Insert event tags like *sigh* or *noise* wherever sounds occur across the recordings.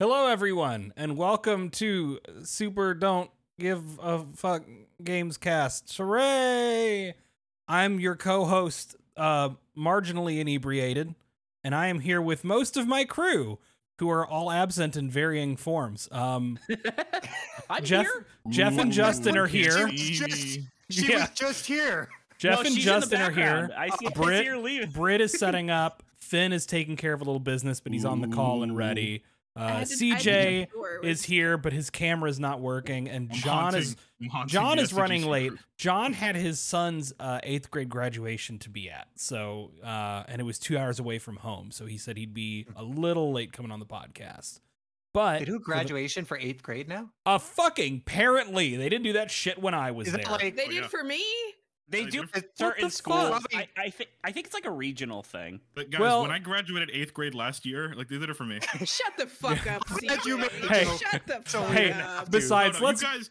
Hello, everyone, and welcome to Super Don't Give a Fuck Games Cast. Hooray! I'm your co-host, uh, marginally inebriated, and I am here with most of my crew, who are all absent in varying forms. Um, *laughs* I'm Jeff, here. Jeff and Justin are here. She was just, she Yeah. was just here. Jeff No, and she's in the Justin are here. I see, I Brit- see her leaving. Britt is setting up. Finn is taking care of a little business, but he's on the call and ready. I Uh, to- CJ didn't know where it is was. here, but his camera is not working, and I'm John haunting- is haunting John is running SDGC late. John had his son's uh, eighth grade graduation to be at, so uh, and it was two hours away from home, so he said he'd be a little late coming on the podcast. But They do for the- graduation for eighth grade now? uh, fucking apparently they didn't do that shit when I was Is there. like They Oh, did yeah. for me. They They do do? for What certain the schools. I, I think I think it's like a regional thing. But guys, Well- when I graduated eighth grade last year, like they did it for me. *laughs* Shut the fuck up, *laughs* you made the Hey. Shut the So fuck Hey, up. besides, No, no, let's you guys,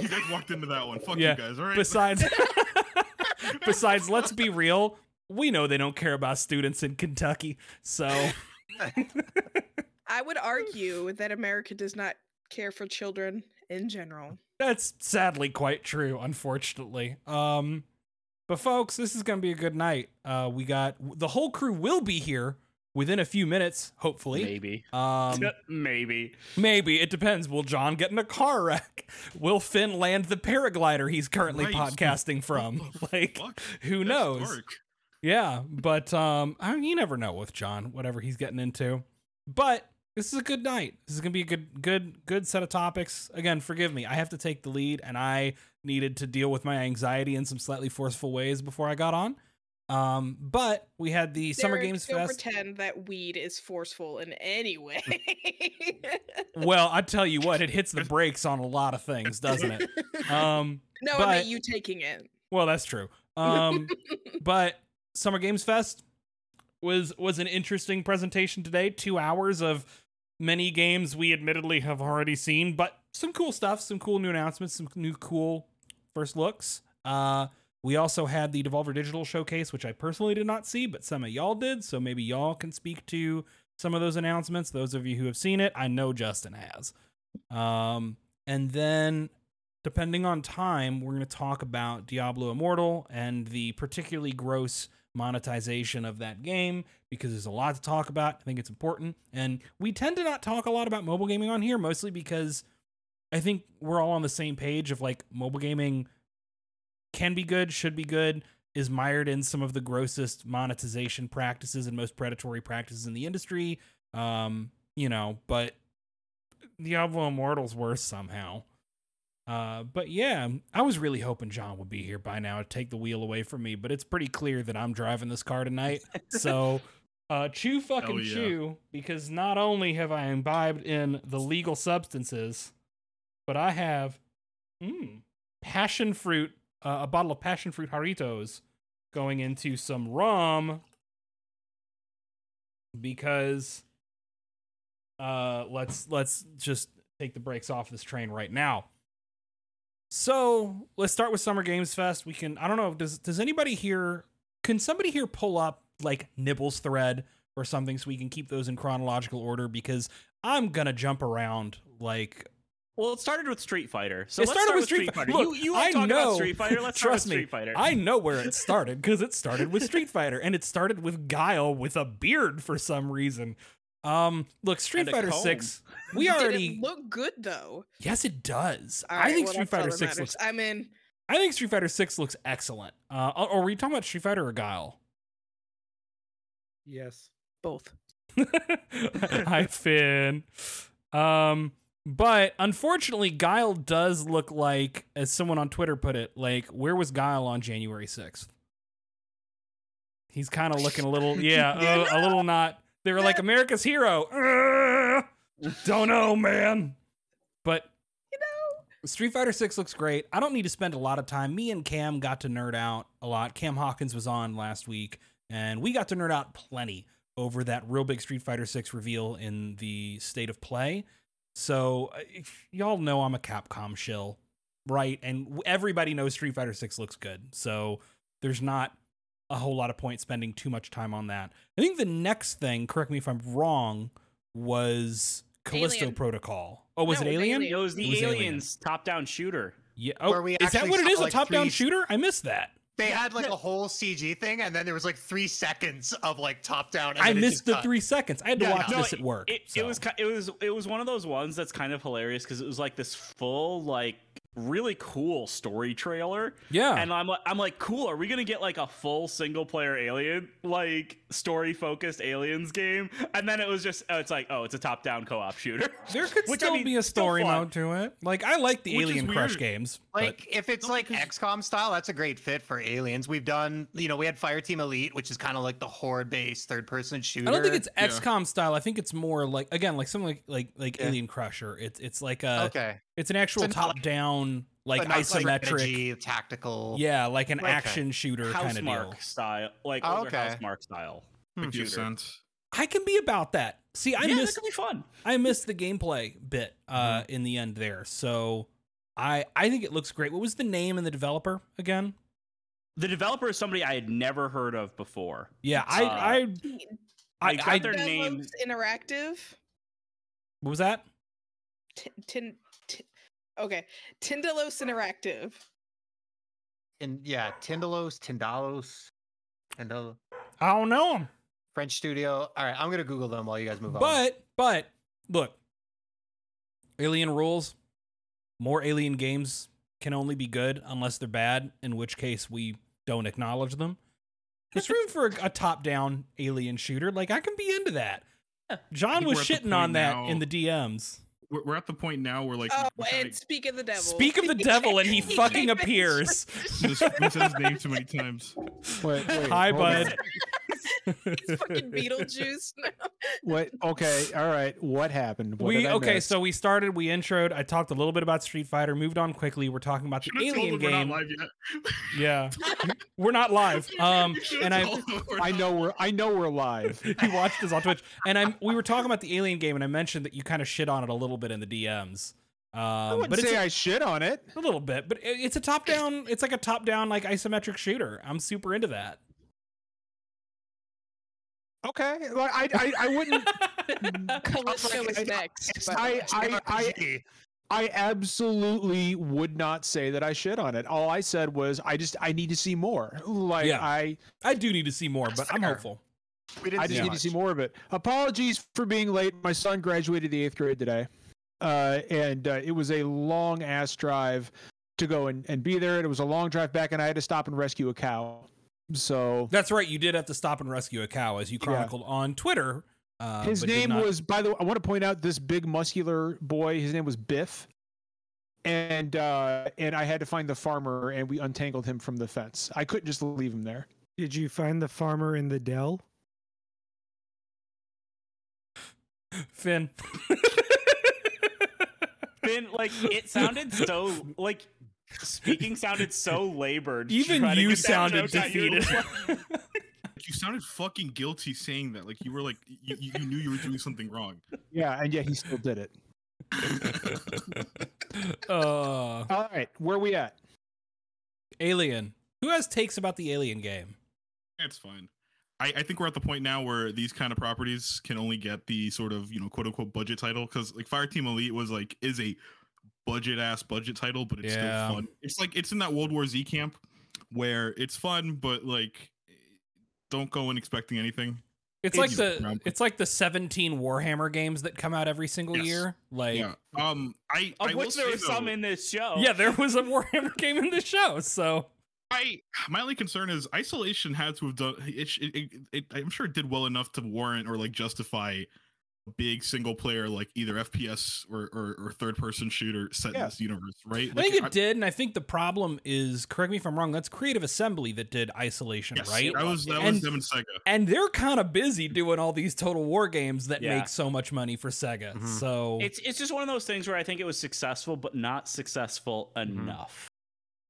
you guys walked into that one. Fuck Yeah, you guys. All right. besides *laughs* besides let's be real we know they don't care about students in kentucky so I would argue that America does not care for children in general. that's sadly quite true unfortunately um but folks this is gonna be a good night uh we got the whole crew will be here within a few minutes hopefully Maybe. um *laughs* Maybe. maybe it depends will john get in a car wreck *laughs* will finn land the paraglider he's currently Right. podcasting from *laughs* like fuck? who That's knows dark. Yeah, but um, I mean, you never know with John, whatever he's getting into. But this is a good night. This is gonna be a good, good, good set of topics. Again, forgive me, I have to take the lead, and I needed to deal with my anxiety in some slightly forceful ways before I got on. Um, but we had the Summer Games don't Fest. pretend that weed is forceful in any way. *laughs* Well, I tell you what, it hits the *laughs* brakes on a lot of things, doesn't it? Um, *laughs* no, I mean you taking it. Well, that's true. Um, but Summer Games Fest was was an interesting presentation today. Two hours of many games we admittedly have already seen, but some cool stuff, some cool new announcements, some new cool first looks. Uh, we also had the Devolver Digital Showcase, which I personally did not see, but some of y'all did. So maybe y'all can speak to some of those announcements. Those of you who have seen it, I know Justin has. Um, and then depending on time, we're going to talk about Diablo Immortal and the particularly gross monetization of that game because there's a lot to talk about. I think it's important. And we tend to not talk a lot about mobile gaming on here, mostly because I think we're all on the same page of like mobile gaming can be good, should be good, is mired in some of the grossest monetization practices and most predatory practices in the industry. Um, you know, but Diablo Immortal's worse somehow. Uh, but yeah, I was really hoping John would be here by now to take the wheel away from me, but it's pretty clear that I'm driving this car tonight. *laughs* so, uh, chew fucking yeah. chew, because not only have I imbibed in the legal substances, but I have mm, passion fruit, uh, a bottle of passion fruit Jarritos going into some rum because uh let's let's just take the brakes off this train right now. So let's start with Summer Games Fest. We can I don't know, does does anybody here can somebody here pull up like Nibel's thread or something so we can keep those in chronological order because I'm gonna jump around like Well, it started with Street Fighter. So It let's started start with with Street Street Fighter. Fighter. Look, you you I talk know- about Street Fighter? Let's Trust start me, Street Fighter. I know where it *laughs* started because it started with Street Fighter and it started with Guile with a beard for some reason. Um, look, Street And Fighter 6, we Did already it look good though? Yes, it does. All I think well, Street Fighter 6 matters. looks I'm in. I think Street Fighter 6 looks excellent. Uh or or were you talking about Street Fighter or Guile? Yes. both. *laughs* Hi Finn. Um but unfortunately Guile does look like as someone on Twitter put it, like where was Guile on January 6th? He's kind of looking a little *laughs* yeah, a, a little not. They were like America's hero. Uh, don't know, man. But You know, Street Fighter 6 looks great. I don't need to spend a lot of time. Me and Cam got to nerd out a lot. Cam Hawkins was on last week, and we got to nerd out plenty over that real big Street Fighter 6 reveal in the state of play. So, uh, y'all know I'm a Capcom shill, right? And everybody knows Street Fighter 6 looks good. So, there's not a whole lot of point spending too much time on that. I think the next thing, correct me if I'm wrong, was Callisto Alien. Protocol. Oh, was No, it it Alien? Alien. It was the It was Alien. aliens top-down shooter. Yeah. Oh, is that actually what it saw, is? A top-down three- shooter? I missed that. They had like a whole CG thing, and then there was like three seconds of like top down. and I missed the cut. three seconds. I had to Yeah, watch no, this at work. It, so. it was it was it was one of those ones that's kind of hilarious because it was like this full like really cool story trailer yeah. and I'm like I'm like cool are we gonna get like a full single player alien like story focused aliens game and then it was just oh, it's like oh it's a top down co op shooter there could *laughs* which, I still mean, be a story fun. mode to it. Like I like the Which Alien Crush games. Like if it's No, like because- XCOM style, that's a great fit for aliens. We've done, you know, we had Fireteam Elite, which is kind of like the horde-based third-person shooter. I don't think it's Yeah. XCOM style. I think it's more like again like something like like like Yeah. Alien Crusher. It's it's like a okay, it's an actual It's not like- top down like but not isometric. strategy, tactical. yeah, like an Okay. action shooter kind of deal. Style like Oh, older okay. Housemarque style Hmm. Like the I can be about that. See, I yeah, that missed could be fun I missed the gameplay bit uh Mm-hmm. in the end there. So I I think it looks great. What was the name and the developer again? the developer is somebody I had never heard of before Yeah, I Uh, I I, They got I their Delos name Interactive. what was that? Tin, tin, tin, okay, Tindalos Interactive. And yeah, Tindalos, Tindalos, Tindal, I don't know them. French studio. All right, I'm gonna Google them while you guys move on. But but look, Alien rules. More Alien games can only be good unless they're bad, in which case we don't acknowledge them. There's room for a, a top-down Alien shooter. Like I can be into that. John was we're at the shitting on point that now- in the DMs. We're, we're at the point now where like Oh, we kinda- and speak of the devil. Speak of the *laughs* devil, and he fucking came in appears. just we said his name too many times. Wait, wait, Hi, bud. *laughs* *laughs* He's fucking Beetlejuice now. *laughs* What? Okay, all right. What happened? What we okay, miss? so we started, we introed. I talked a little bit about Street Fighter, moved on quickly. We're talking about the Should've Alien them we're not game. live yet. *laughs* Yeah, we're not live. Um, and I told them we're I know we're I know we're live. he watched us on Twitch, and I'm we were talking about the Alien game, and I mentioned that you kind of shit on it a little bit in the DMs. Um, I wouldn't but it's say a, I shit on it. a little bit, but it- it's a top down. It's like a top down like isometric shooter. I'm super into that. Okay, like I I, I wouldn't. *laughs* Callisto is I- next. It's- I- I- I- I absolutely would not say that I shit on it. All I said was I just I need to see more. Like Yeah. I I do need to see more, but I'm hopeful. We didn't I just need much. to see more of it. Apologies for being late. My son graduated the eighth grade today, uh, and uh, it was a long ass drive to go and, and be there. And it was a long drive back, and I had to stop and rescue a cow. So That's right. You did have to stop and rescue a cow, as you Yeah. chronicled on Twitter. Uh, his name not- was, by the way, I want to point out this big muscular boy. His name was Biff, and uh, and I had to find the farmer, and we untangled him from the fence. I couldn't just leave him there. Did you find the farmer in the dell? Finn. Finn, like it sounded so like speaking sounded so *laughs* labored. Even trying you sounded joke. You defeated. *laughs* You sounded fucking guilty saying that. Like you were like you, you you knew you were doing something wrong. Yeah, and yet he still did it. *laughs* uh, All right, where we at? Alien. Who has takes about the Alien game? It's fine. I, I think we're at the point now where these kind of properties can only get the sort of you know quote unquote budget title because like Fireteam Elite was like is a budget ass budget title, but it's Yeah. still fun. It's like it's in that World War Z camp where it's fun, but like don't go in expecting anything. It's It's like the ground- it's like the 17 Warhammer games that come out every single Yes. year. Like yeah. Um. I of I will which there say, were some though, in this show. yeah, there was a *laughs* Warhammer game in the show. So I my only concern is isolation had to have done it, it, it, it I'm sure it did well enough to warrant or like justify a big single player like either FPS or or, or third person shooter set Yeah. in this universe, right? I think Like, it did, and I think the problem is, correct me if I'm wrong. That's Creative Assembly that did Isolation, yes, right? That was that And- was them and Sega. And they're kind of busy doing all these Total War games that Yeah. make so much money for Sega. Mhm. So It's it's just one of those things where I think it was successful, but not successful enough.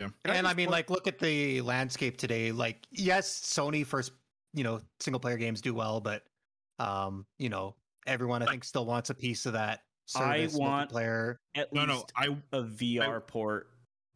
Yeah. And I mean, like, look at the landscape today. Like, yes, Sony first, you know, single player games do well, but, um, you know, everyone I think still wants a piece of that. I want- multiplayer. At No, no, least I a VR port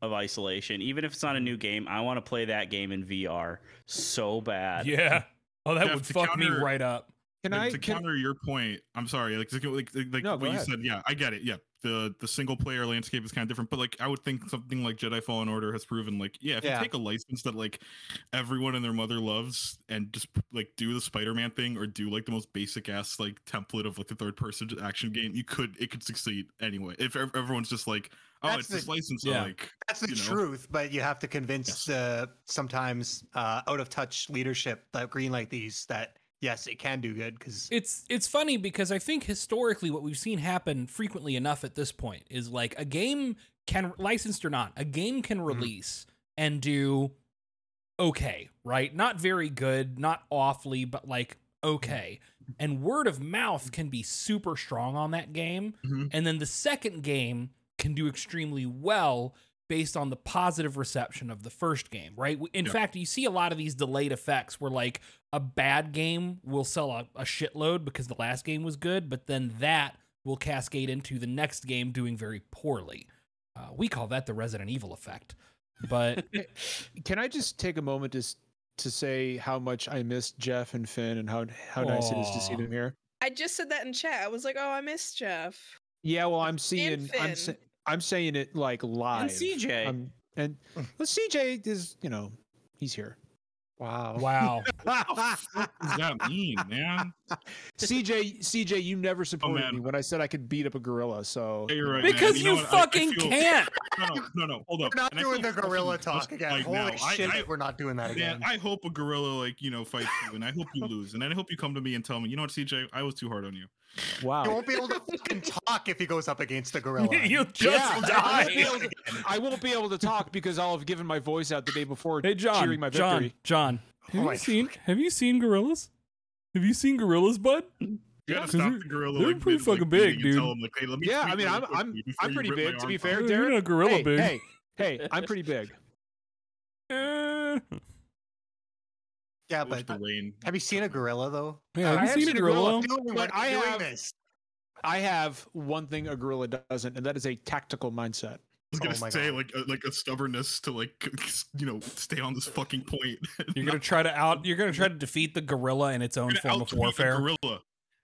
of Isolation, even if it's not a new game, I want to play that game in VR so bad. yeah, oh, that Jeff, would to fuck me right up. Can to, I to can, counter your point? I'm sorry, like like like, like No, go what you ahead. said. Yeah, I get it. Yeah, the the single player landscape is kind of different, but like I would think something like Jedi Fallen Order has proven like yeah, if Yeah. you take a license that like everyone and their mother loves and just like do the Spider-Man thing or do like the most basic ass like template of like the third person action game, you could it could succeed anyway. If everyone's just like oh, That's it's this license, Yeah. like That's the you know? truth, but you have to convince the sometimes uh, out of touch leadership that green greenlight these that yes, it can do good because It's it's funny because I think historically what we've seen happen frequently enough at this point is like a game can licensed or not, a game can release and do okay, right? Not very good, not awfully, but like okay. And word of mouth can be super strong on that game. Mhm. And then the second game can do extremely well based on the positive reception of the first game, right? In Yeah. fact, you see a lot of these delayed effects where like a bad game will sell a, a shitload because the last game was good, but then that will cascade into the next game doing very poorly. Uh, we call that the Resident Evil effect. But *laughs* can I just take a moment to to say how much I miss Jeff and Finn and how how nice it is to see them here. I just said that in chat. I was like, "Oh, I miss Jeff." Yeah, well, I'm seeing I'm Finn. sa- I'm saying it like live. And CJ. Um, and well, CJ is you know he's here. wow. wow. *laughs* what does that mean, man? CJ CJ, you never oh, supported man. me when I said I could beat up a gorilla. So Yeah, you're right, man. Because know you, what? I- I fucking feel- can't. No, no, no, no. Hold up. We're not And doing the gorilla fucking talk again. like Holy now. Shit, I- we're not doing that Man, again. I hope a gorilla like you know fights you, and I hope you lose, and then I hope you come to me and tell me, you know what, CJ, I was too hard on you. Wow. You won't be able to fucking talk if he goes up against a gorilla. *laughs* You'll just Yeah, I won't, die. to, I won't be able to talk because I'll have given my voice out the day before Hey John, cheering my John. John. Have Oh you my seen *laughs* have you seen gorillas? Have you seen gorillas, bud? You Yeah, gotta 'cause stop the gorilla. they're like, pretty mid, like, big, meeting tell dude. him, like, hey, let me Yeah, I mean, I'm I'm I'm pretty big. To be off. fair, You're Derek. not gorilla hey, big. hey, hey, I'm pretty big. *laughs* Yeah, Wish but the rain. have you seen a gorilla though? Yeah, have I you have seen, seen a a gorilla? gorilla. Doing But I have- this. I have one thing a gorilla doesn't, and that is a tactical mindset. I was gonna Oh say God. like a, like a stubbornness to like *laughs* you know stay on this fucking point. *laughs* You're gonna try to out. You're gonna try to defeat the gorilla in its own form of warfare. Gorilla.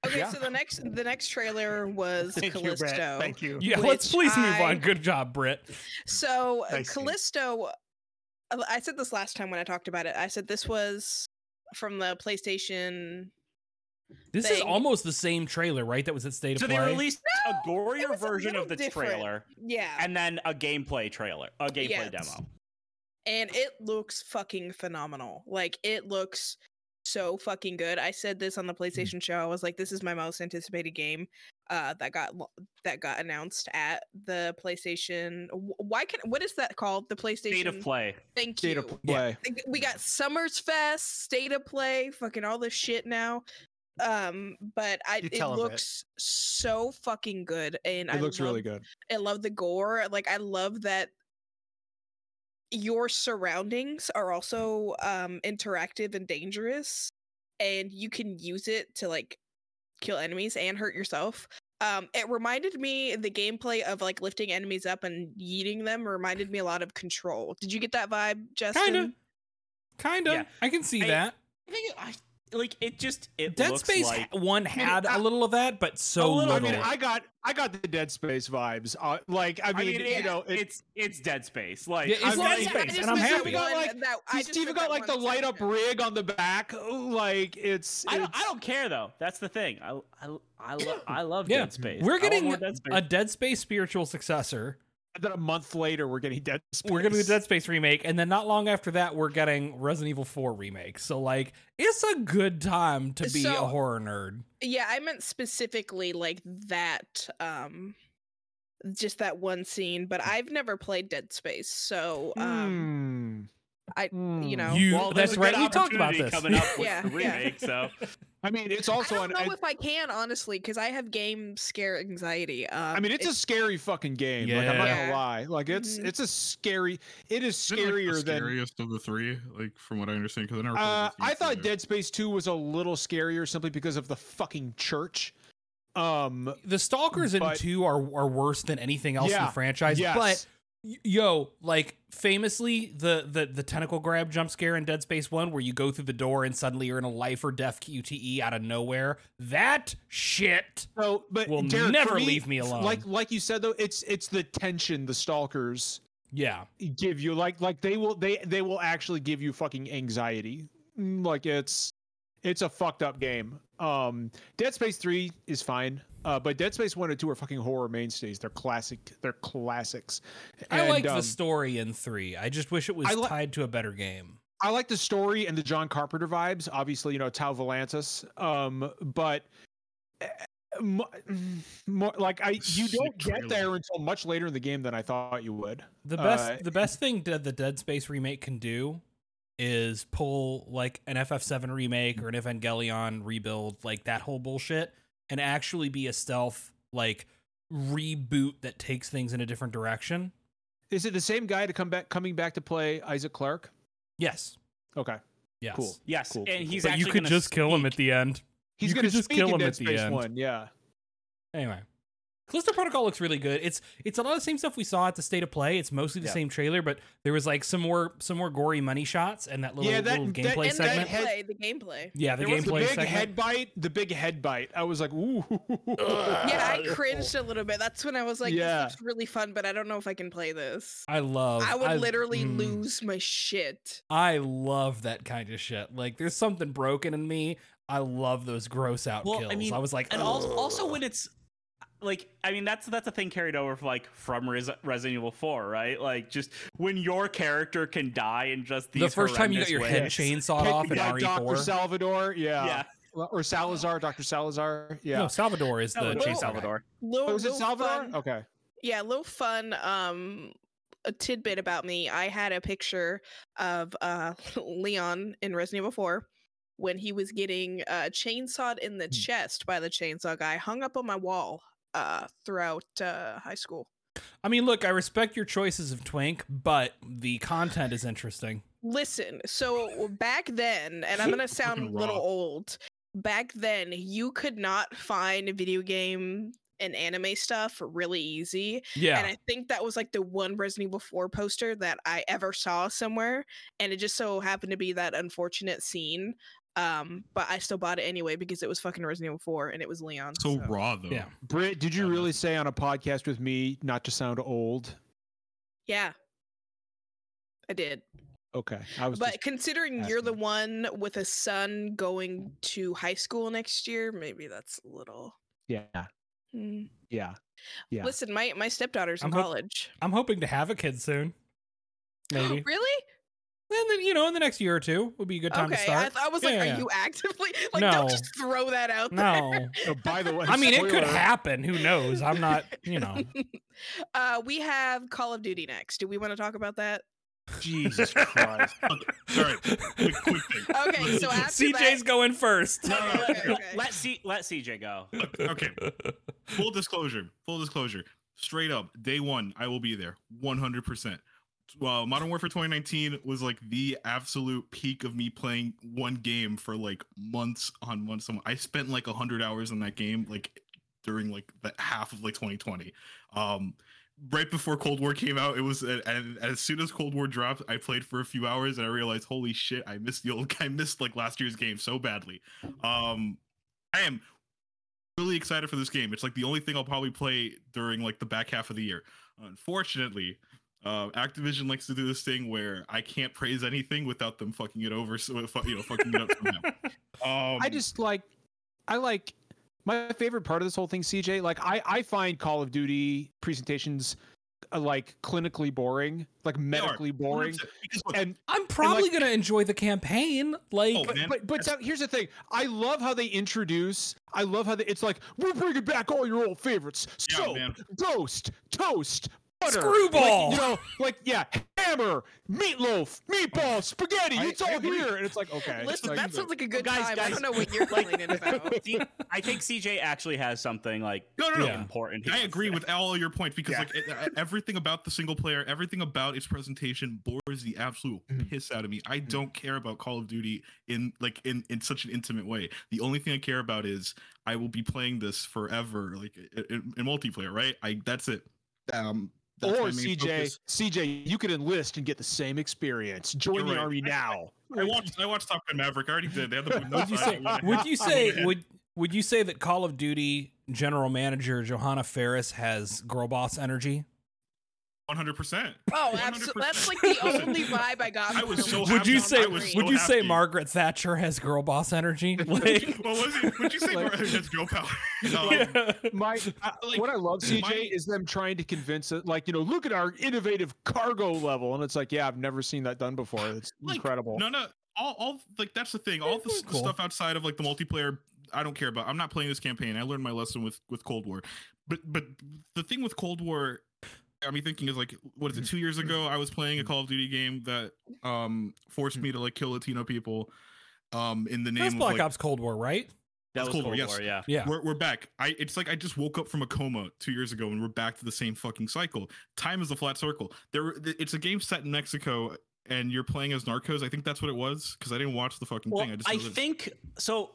Okay, Yeah. so the next the next trailer was *laughs* Thank you, Callisto. Brett. Thank you. Yeah, let's which please move on. Good job, Britt. So uh, I see. Callisto, uh, I said this last time when I talked about it. I said this was from the PlayStation. This is almost the same trailer, right? That was at State of Play. So they Play. released a gorier was a version of the different. trailer Yeah, and then a gameplay trailer, a gameplay Yes. demo. and it looks fucking phenomenal. Like it looks so fucking good. I said this on the PlayStation show. I was like, "This is my most anticipated game." Uh, that got that got announced at the PlayStation. Why can what is that called? The PlayStation State of play. Thank State you. of play. Like, We got Summers Fest, State of Play, fucking all this shit now. Um, but I You it tell 'em, Brett. looks so fucking good, and It I looks really good. I love the gore. Like I love that your surroundings are also um interactive and dangerous and you can use it to like kill enemies and hurt yourself. Um it reminded me the gameplay of like lifting enemies up and yeeting them reminded me a lot of control. Did you get that vibe, Justin? Kinda. Kinda. Yeah. I can see I- that. I think it, I, like it just it Dead looks Space like one mean, had I- a little of that, but so A little- little. I mean, I got I got the Dead Space vibes. Uh, like, I mean, you it- know, it, it's it's Dead Space. Like Yeah, it's I Dead mean, Space, and I'm meant the happy. got, like- that- I just even got like the light up rig on the back. Like, it's. I don't, I don't care though. That's the thing. I I I, lo- I love Yeah, Dead Space. we're getting Dead Space. a Dead Space spiritual successor. Then a month later, we're getting Dead Space. We're getting the Dead Space remake, and then not long after that, we're getting Resident Evil 4 remake. So like, it's a good time to be a horror nerd. Yeah, I meant specifically like that um just that one scene, but I've never played Dead Space, so um Hmm. I- Hmm. you know. You, well, that's right. We talked about opportunity this. coming up *laughs* with Yeah, the yeah. remake. So *laughs* I mean, it's also. I also don't an. know if I can honestly because I have game scare anxiety. Um, I mean, it's a scary fucking game. Like, I'm not Yeah. gonna lie. Like, it's Mhm. it's a scary. It is Isn't it, like, scarier the than. scariest of the three, like from what I understand, because I never. played Uh, I thought so- Dead Space Two was a little scarier simply because of the fucking church. Um, The Stalkers in 2 are, are worse than anything else in the franchise, yes. but Y- Yo, like famously, the the the tentacle grab jump scare in Dead Space One, where you go through the door and suddenly you're in a life or death QTE out of nowhere. That shit. So, but Will Derek, never leave me alone. Like like you said though, it's it's the tension the stalkers Yeah, give you. Like like they will they they will actually give you fucking anxiety. Mm, Like it's it's a fucked up game. Um, Dead Space Three is fine. Uh, but Dead Space One and Two are fucking horror mainstays. They're classic. They're classics. I And, like um, the story in three. I just wish it was I li- tied to a better game. I like the story and the John Carpenter vibes. Obviously, you know Tau Volantis. Um, but eh, more, like I, you don't get there until much later in the game than I thought you would. The best Uh, the best thing that the Dead Space remake can do is pull like an FF7 remake or an Evangelion rebuild, like that whole bullshit, and actually be a stealth like reboot that takes things in a different direction. Is it the same guy to come back, coming back to play Isaac Clarke? Yes. Okay, Yes. Cool. Yes, Cool, and cool, he's But you could gonna just kill him at the end. he's You gonna could just speak kill in him Dead at the end. One. Yeah, Anyway. Callisto Protocol looks really good. It's it's a lot of the same stuff we saw at the state of play. It's mostly the Yeah. same trailer, but there was like some more some more gory money shots and that little, Yeah, that- little that- gameplay and the segment. head- gameplay, the gameplay. yeah, the There was gameplay the big segment. head bite. The big head bite. I was like, ooh. *laughs* Yeah, I *laughs* cringed a little bit. That's when I was like, Yeah. "This looks really fun," but I don't know if I can play this. I love. I would literally mm, lose my shit. I love that kind of shit. Like, there's something broken in me. I love those gross out Well, kills. I, mean, was like, and also, also when it's like i mean that's that's a thing carried over from like from Res- resident evil 4 right like just when your character can die in just these the first time you got horrendous your head ways. chainsawed off in yeah, Dr. RE4. Salvador. Yeah. yeah Or Salazar, Dr. Salazar. Yeah. No, Salvador is the Salvador. chainsaw guy. Salvador Little, oh, is it Salvador? Fun, Okay. Yeah, little fun. Um, a tidbit about me. I had a picture of uh *laughs* Leon in Resident Evil 4 when he was getting uh chainsawed in the Hmm. chest by the chainsaw guy, hung up on my wall uh throughout uh high school. I mean, look, I respect your choices of Twink, but the content is interesting. Listen, so back then, and I'm gonna *laughs* sound a little old. Back then, you could not find video game and anime stuff really easy. Yeah. And I think that was like the one Resident Evil 4 poster that I ever saw somewhere. And it just so happened to be that unfortunate scene. Um, but I still bought it anyway because it was fucking Resident Evil 4 and it was Leon. So raw though. yeah. Britt, did you really say on a podcast with me not to sound old? Yeah. I did. Okay. I was But just- considering you're the one with a son going to high school next year, maybe that's a little. yeah. Hmm. Yeah. Yeah. Listen, my my stepdaughter's in I'm hop- college. I'm hoping to have a kid soon. *gasps* Maybe. really? And then, you know, in the next year or two would be a good time okay, to start. I, I was Yeah, like, yeah, are yeah. you actively *laughs* like? No. Don't just throw that out there. No. *laughs* Oh, by the way, I mean, it could happen. Who knows? I'm not, you know. *laughs* uh, we have Call of Duty next. Do we want to talk about that? Jesus Christ. All right. Quick, quick thing. Okay, so after CJ's that, going first. No, no, no. Okay, let, okay. let C let CJ go Okay. Full disclosure. Full disclosure. Straight up, day one, I will be there. 100%. Well, Modern Warfare 2019 was like the absolute peak of me playing one game for like months on months. on- I spent like 100 hours in that game, like during like the half of like 2020. Um, right before Cold War came out, it was and as soon as Cold War dropped, I played for a few hours and I realized, holy shit, I missed the old *laughs* I missed like last year's game so badly. Um, I am really excited for this game. It's like the only thing I'll probably play during like the back half of the year. Unfortunately, uh, Activision likes to do this thing where I can't praise anything without them fucking it over. So fu- you know, fucking it up somehow. *laughs* Um, I just like, I like my favorite part of this whole thing, CJ. Like, I I find Call of Duty presentations uh, like clinically boring, like medically boring, 100%, because look, and I'm probably like- going to enjoy the campaign. Like, Oh, but but, but so, here's the thing. I love how they introduce. I love how they, it's like we're bringing back all your old favorites. Yeah, So man. ghost, toast, butter, Screwball. Like, you know, like yeah, hammer, meatloaf, meatball, spaghetti. I- it's all agree. here, and it's like okay. Listen, like, that sounds like a good guys, time. I guys, don't know what you're like- complaining about. *laughs* See, I think CJ actually has something like no, no, no. Yeah. important. he I agree with all your points because Yeah. like it, uh, everything about the single player, everything about its presentation bores the absolute Mhm. piss out of me. I Mhm. don't care about Call of Duty in like in in such an intimate way. The only thing I care about is I will be playing this forever, like in, in multiplayer, right? I that's it. Um, That's or CJ, focus. CJ, you could enlist and get the same experience. Join You're the right. army I- now. I watched I watched Top Gun Maverick. I already did. They had the Would you say? Would you *laughs* say? Would Would you say that Call of Duty general manager Johanna Faries has girl boss energy? One hundred percent. Oh, abso- that's like the only vibe I got. I was her so was Would you say? I was so Would you say. Margaret Thatcher has girl boss energy? Like, *laughs* What was it? Would you say Like- Mar- that's girl power? *laughs* Um, yeah. My I, Like, what I love, CJ, my- is them trying to convince it, like you know, look at our innovative cargo level, and it's like, yeah, I've never seen that done before. It's Like, incredible. No, no. All, all like that's the thing. All the Cool. stuff outside of like the multiplayer, I don't care about. I'm not playing this campaign. I learned my lesson with with Cold War. But but the thing with Cold War, I mean, thinking is like, what is it? Two years ago, I was playing a Call of Duty game that um forced me to like kill Latino people, um in the name That's of Black like, Ops Cold War, right? That That's was Cold Cold War, War, yes. yeah. Yeah. We're, we're back. I it's like I just woke up from a coma two years ago and we're back to the same fucking cycle. Time is a flat circle. There, it's a game set in Mexico and you're playing as narcos. I think that's what it was because I didn't watch the fucking Well, thing. I just I know that- think so.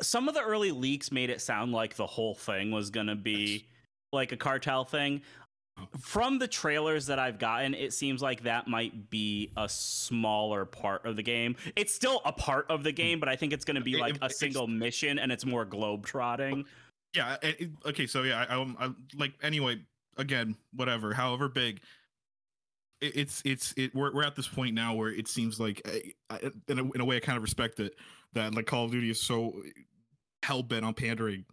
Some of the early leaks made it sound like the whole thing was gonna be like a cartel thing. From the trailers that I've gotten, it seems like that might be a smaller part of the game. It's still a part of the game, but I think it's going to be like a single mission, and it's more globe trotting. yeah. it- okay, so yeah, I, I, I like anyway. Again, whatever, however big. It, it's it's it. We're we're at this point now where it seems like, I, I, in a, in a way, I kind of respect it that like Call of Duty is so hell bent on pandering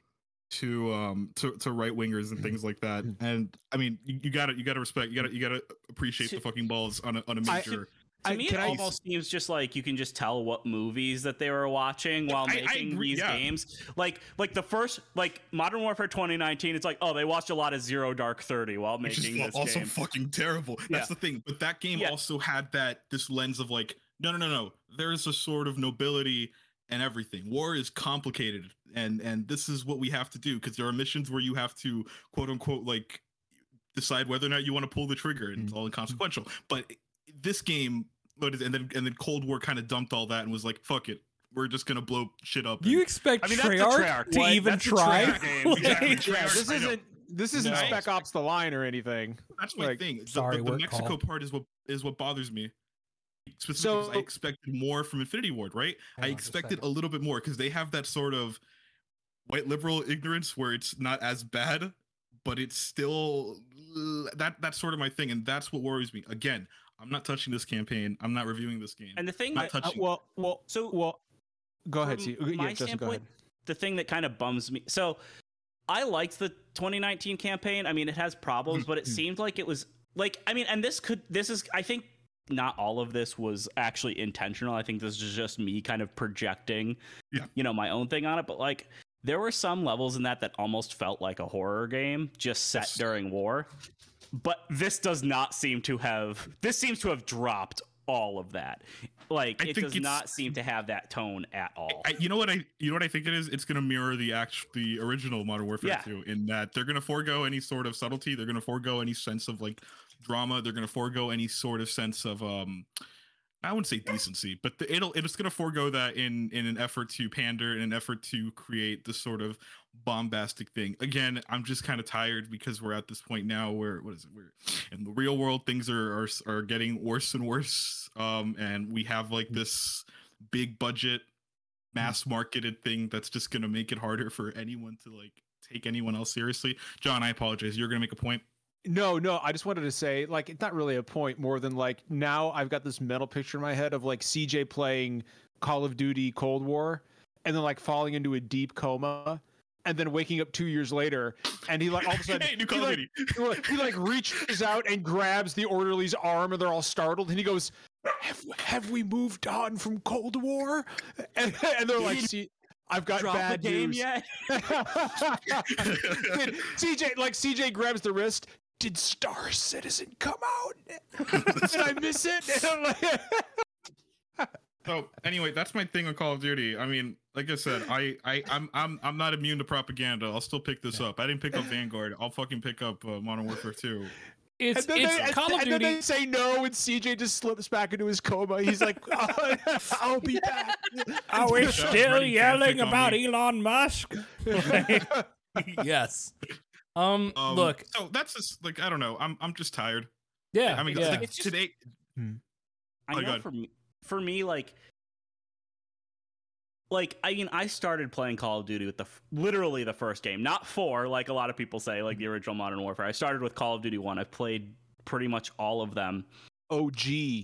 to um to, to right wingers and things like that. And I mean, you, you gotta you gotta respect you gotta you gotta appreciate To- the fucking balls on a on a I- major. To I- me, it can I- almost seems just like you can just tell what movies that they were watching while I- I making agree, these yeah. games. Like, like the first, like Modern Warfare 2019. It's like, oh, they watched a lot of Zero Dark Thirty while which making is this also game. fucking terrible. That's Yeah. the thing. But that game Yeah. also had that this lens of like, no, no, no, no. There's a sort of nobility and everything. War is complicated, and and this is what we have to do because there are missions where you have to quote unquote like decide whether or not you want to pull the trigger, and it's mm. all mm-hmm. inconsequential. But this game, what is- and then and then Cold War kind of dumped all that and was like, fuck it. We're just gonna blow shit up. Do you expect I mean, that's Treyarch Treyarch to one. even That's the try? Treyarch game. *laughs* Exactly. yeah, this isn't this isn't No. Spec Ops: The Line or anything. That's my Like, thing. The, sorry, the, the Mexico call. part is what is what bothers me. Specifically, 'cause So- I expected more from Infinity Ward, right? Hang I on just a expected a little bit more because they have that sort of white liberal ignorance where it's not as bad, but it's still that that's sort of my thing, and that's what worries me. Again, I'm not touching this campaign. I'm not reviewing this game. and the thing that, Uh, well, well, so well. Go ahead, from see. my Yeah, Justin, go ahead. standpoint, the thing that kind of bums me. So I liked the 2019 campaign. I mean, it has problems, but it Mm-hmm. seemed like it was like I mean, and this could this is I think not all of this was actually intentional. I think this is just me kind of projecting, Yeah. you know, my own thing on it. But like, there were some levels in that that almost felt like a horror game, just set Yes. during war. But this does not seem to have. This seems to have dropped all of that. Like, I it does not seem to have that tone at all. I, you know what I you know what I think it is? It's gonna mirror the act the original Modern Warfare Yeah. 2 in that they're gonna forego any sort of subtlety, they're gonna forego any sense of like drama, they're gonna forego any sort of sense of um I wouldn't say decency, but the, it'll it's gonna forego that in in an effort to pander, in an effort to create this sort of bombastic thing. Again, I'm just kind of tired because we're at this point now where what is it? We're in the real world, things are are, are getting worse and worse. Um, and we have like this big budget, mass marketed thing that's just gonna make it harder for anyone to like take anyone else seriously. John, I apologize. You're gonna make a point. No, no, I just wanted to say, like, it's not really a point more than like now I've got this mental picture in my head of like CJ playing Call of Duty Cold War and then like falling into a deep coma and then waking up two years later and he like all of a sudden *laughs* hey, he, like, he, like- he like reaches out and grabs the orderly's arm and they're all startled and he goes, Have, have we moved on from Cold War? And, and they're like, see, I've got Drop bad the game news. yet? *laughs* CJ like CJ grabs the wrist. Did Star Citizen come out? *laughs* Did I miss it? And *laughs* So anyway, that's my thing on Call of Duty. I mean, like I said, I, I I'm I'm I'm not immune to propaganda. I'll still pick this up. I didn't pick up Vanguard. I'll fucking pick up uh, Modern Warfare 2. It's and then, it's they, and- Call of and then they say no, and CJ just slips back into his coma. He's like, *laughs* "Oh, "I'll be back." Are we still yelling about me. Elon Musk? yes. Um, Um, look, so that's just like I don't know. I'm I'm just tired. yeah, I mean, yeah. like, just- today. I Oh, know God. for me, for me, like, like I mean, I started playing Call of Duty with the f- literally the first game, not four, like a lot of people say, like the original Modern Warfare. I started with Call of Duty one. I've played pretty much all of them. OG.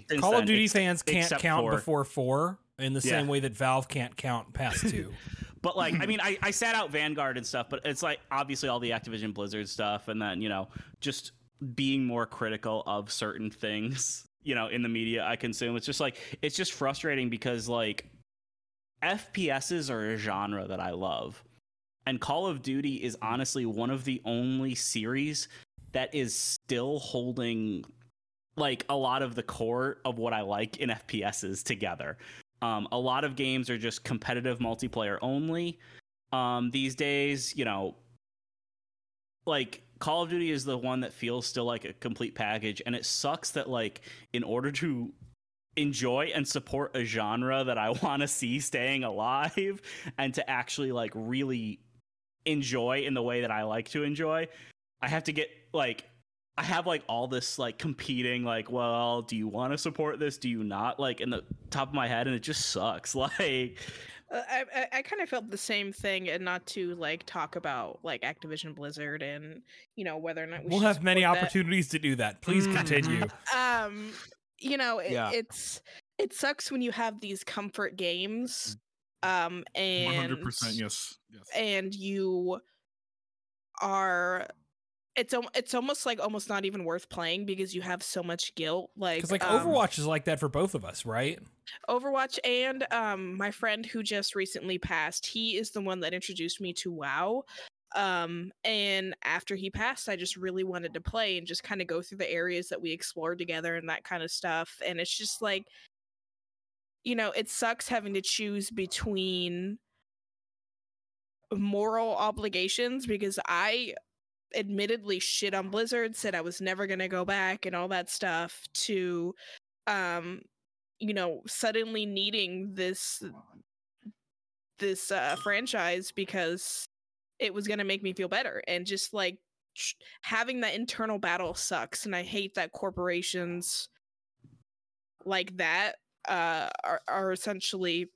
since Call of Duty ex- fans can't count for- before four in the same way that Valve can't count past two. *laughs* But like, I *clears throat* mean, I, I sat out Vanguard and stuff, but it's like obviously all the Activision Blizzard stuff, and then you know just being more critical of certain things, *laughs* you know, in the media I consume. It's just like it's just frustrating because like FPSs are a genre that I love, and Call of Duty is honestly one of the only series that is still holding like a lot of the core of what I like in FPSs together. Um, a lot of games are just competitive multiplayer only. Um, these days, you know, like Call of Duty is the one that feels still like a complete package, and it sucks that like in order to enjoy and support a genre that I *laughs* want to see staying alive *laughs* and to actually like really enjoy in the way that I like to enjoy, I have to get like I have like all this like competing like, well, do you want to support this? Do you not? Like in the top of my head, and it just sucks. *laughs* Like, Uh, I I, I kind of felt the same thing, and not to like talk about like Activision Blizzard and you know whether or not we we'll have many that. opportunities to do that. Please Mhm. continue. *laughs* um you know it, Yeah. it's it sucks when you have these comfort games um and hundred percent. Yes. Yes. and you are it's it's almost like almost not even worth playing because you have so much guilt like Because like um, Overwatch is like that for both of us, right? Overwatch and um my friend who just recently passed, he is the one that introduced me to WoW. Um and after he passed, I just really wanted to play and just kind of go through the areas that we explored together and that kind of stuff. And it's just like you know, it sucks having to choose between moral obligations because I admittedly shit on Blizzard, said I was never going to go back and all that stuff to um you know suddenly needing this this uh franchise because it was going to make me feel better and just like sh- having that internal battle sucks and i hate that corporations like that uh are, are essentially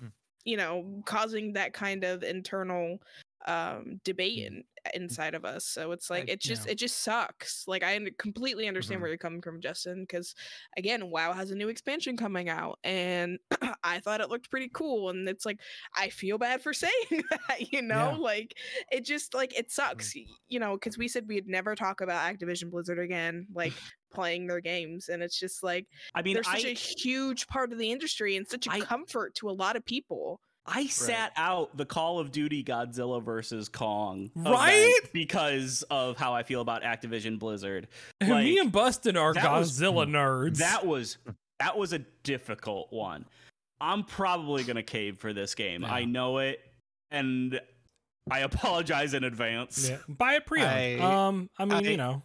Mhm. you know causing that kind of internal um debate in, inside of us so it's like it just yeah. it just sucks like i completely understand Mhm. where you're coming from justin because again wow has a new expansion coming out and *clears throat* i thought it looked pretty cool and it's like i feel bad for *laughs* saying that you know Yeah. like it just like it sucks y- you know because we said we'd never talk about activision blizzard again like *sighs* playing their games and it's just like I mean, they're such I a huge part of the industry and such a I- comfort to a lot of people I sat out the Call of Duty Godzilla versus Kong, Right? Because of how I feel about Activision Blizzard. *laughs* Me and Bustin are that was- Godzilla *laughs* nerds. That was that was a difficult one. I'm probably gonna cave for this game. I know it, and I apologize in advance. yeah. buy it pre-owned. I- um, I mean, I- you know,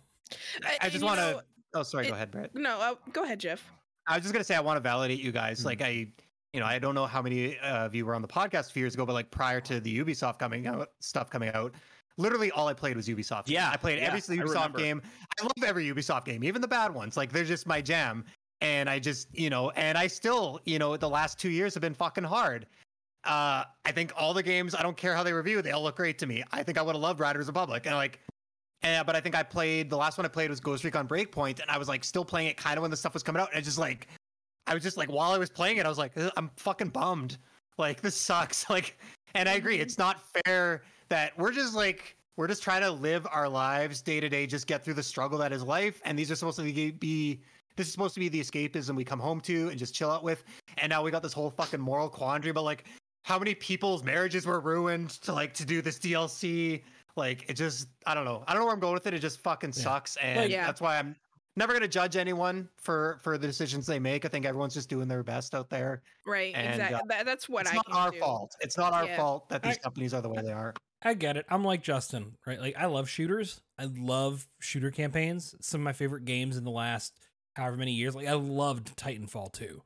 I and just want to. Oh, sorry. go ahead, Brett. no uh, go ahead jeff I was just gonna say I want to validate you guys. Mhm. Like I, you know, I don't know how many uh, of you were on the podcast a few years ago, but like prior to the Ubisoft coming out, stuff coming out, literally all I played was Ubisoft. games. Yeah, I played yeah, every single Ubisoft remember. game. I love every Ubisoft game, even the bad ones. Like they're just my jam. And I just, you know, and I still, you know, the last two years have been fucking hard. Uh, I think all the games, I don't care how they review, they all look great to me. I think I would have loved Riders Republic, and like, and, but I think I played the last one I played was Ghost Recon Breakpoint, and I was like still playing it kind of when the stuff was coming out, and I just like, I was just like while I was playing it, I was like, I'm fucking bummed. Like this sucks. *laughs* Like, and I agree, it's not fair that we're just like we're just trying to live our lives day to day, just get through the struggle that is life, and these are supposed to be, be this is supposed to be the escapism we come home to and just chill out with, and now we got this whole fucking moral quandary about like how many people's marriages were ruined to like to do this DLC. Like it just I don't know. I don't know where I'm going with it. It just fucking Yeah. sucks. And Yeah. that's why I'm never gonna judge anyone for for the decisions they make. I think everyone's just doing their best out there. right And, exactly uh, that, that's what it's i It's not can our do. fault. It's not our Yeah. fault that these I- companies are the way they are. I get it. I'm like Justin, right? Like I love shooters. I love shooter campaigns. Some of my favorite games in the last however many years. Like I loved Titanfall 2.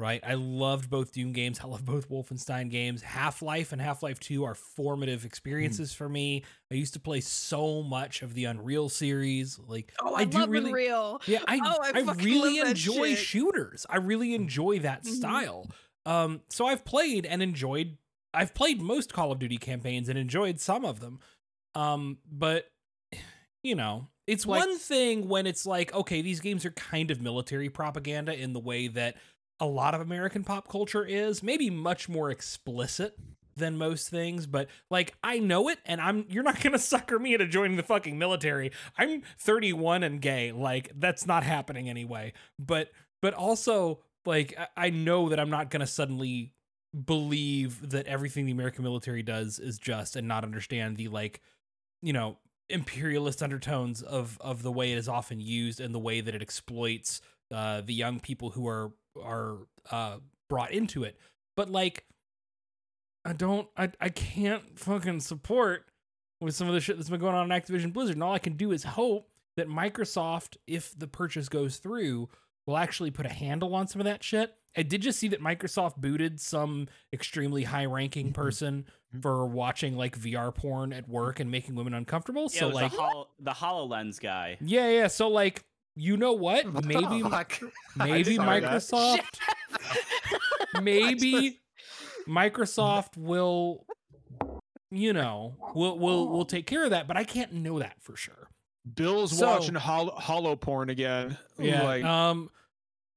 Right? I loved both Doom games. I love both Wolfenstein games. Half Life and Half Life 2 are formative experiences for me. I used to play so much of the Unreal series. Like, Oh, I, do love really. Unreal. Yeah, I, Oh, I I, really enjoy shooters. I really enjoy that Mhm. style. Um, so I've played and enjoyed. I've played most Call of Duty campaigns and enjoyed some of them. Um, but you know, it's Like- one thing when it's like, okay, these games are kind of military propaganda in the way that a lot of American pop culture is, maybe much more explicit than most things, but like I know it and I'm you're not *laughs* going to sucker me into joining the fucking military. I'm 31 and gay. Like that's not happening anyway. But but also like I- know that I'm not going to suddenly believe that everything the American military does is just and not understand the like you know imperialist undertones of of the way it is often used and the way that it exploits uh the young people who are are uh brought into it but like i don't i i can't fucking support with some of the shit that's been going on in activision blizzard and all i can do is hope that microsoft if the purchase goes through will actually put a handle on some of that shit i did just see that microsoft booted some extremely high ranking person Mhm. for watching like VR porn at work and making women uncomfortable. Yeah, so like the, Hol- the Hololens guy. yeah, yeah. So like you know what? What maybe fuck? *laughs* Maybe. Microsoft *laughs* maybe Microsoft will you know, will will will take care of that, but I can't know that for sure. Bill's So- watching hol- hollow porn again. Yeah. Like, um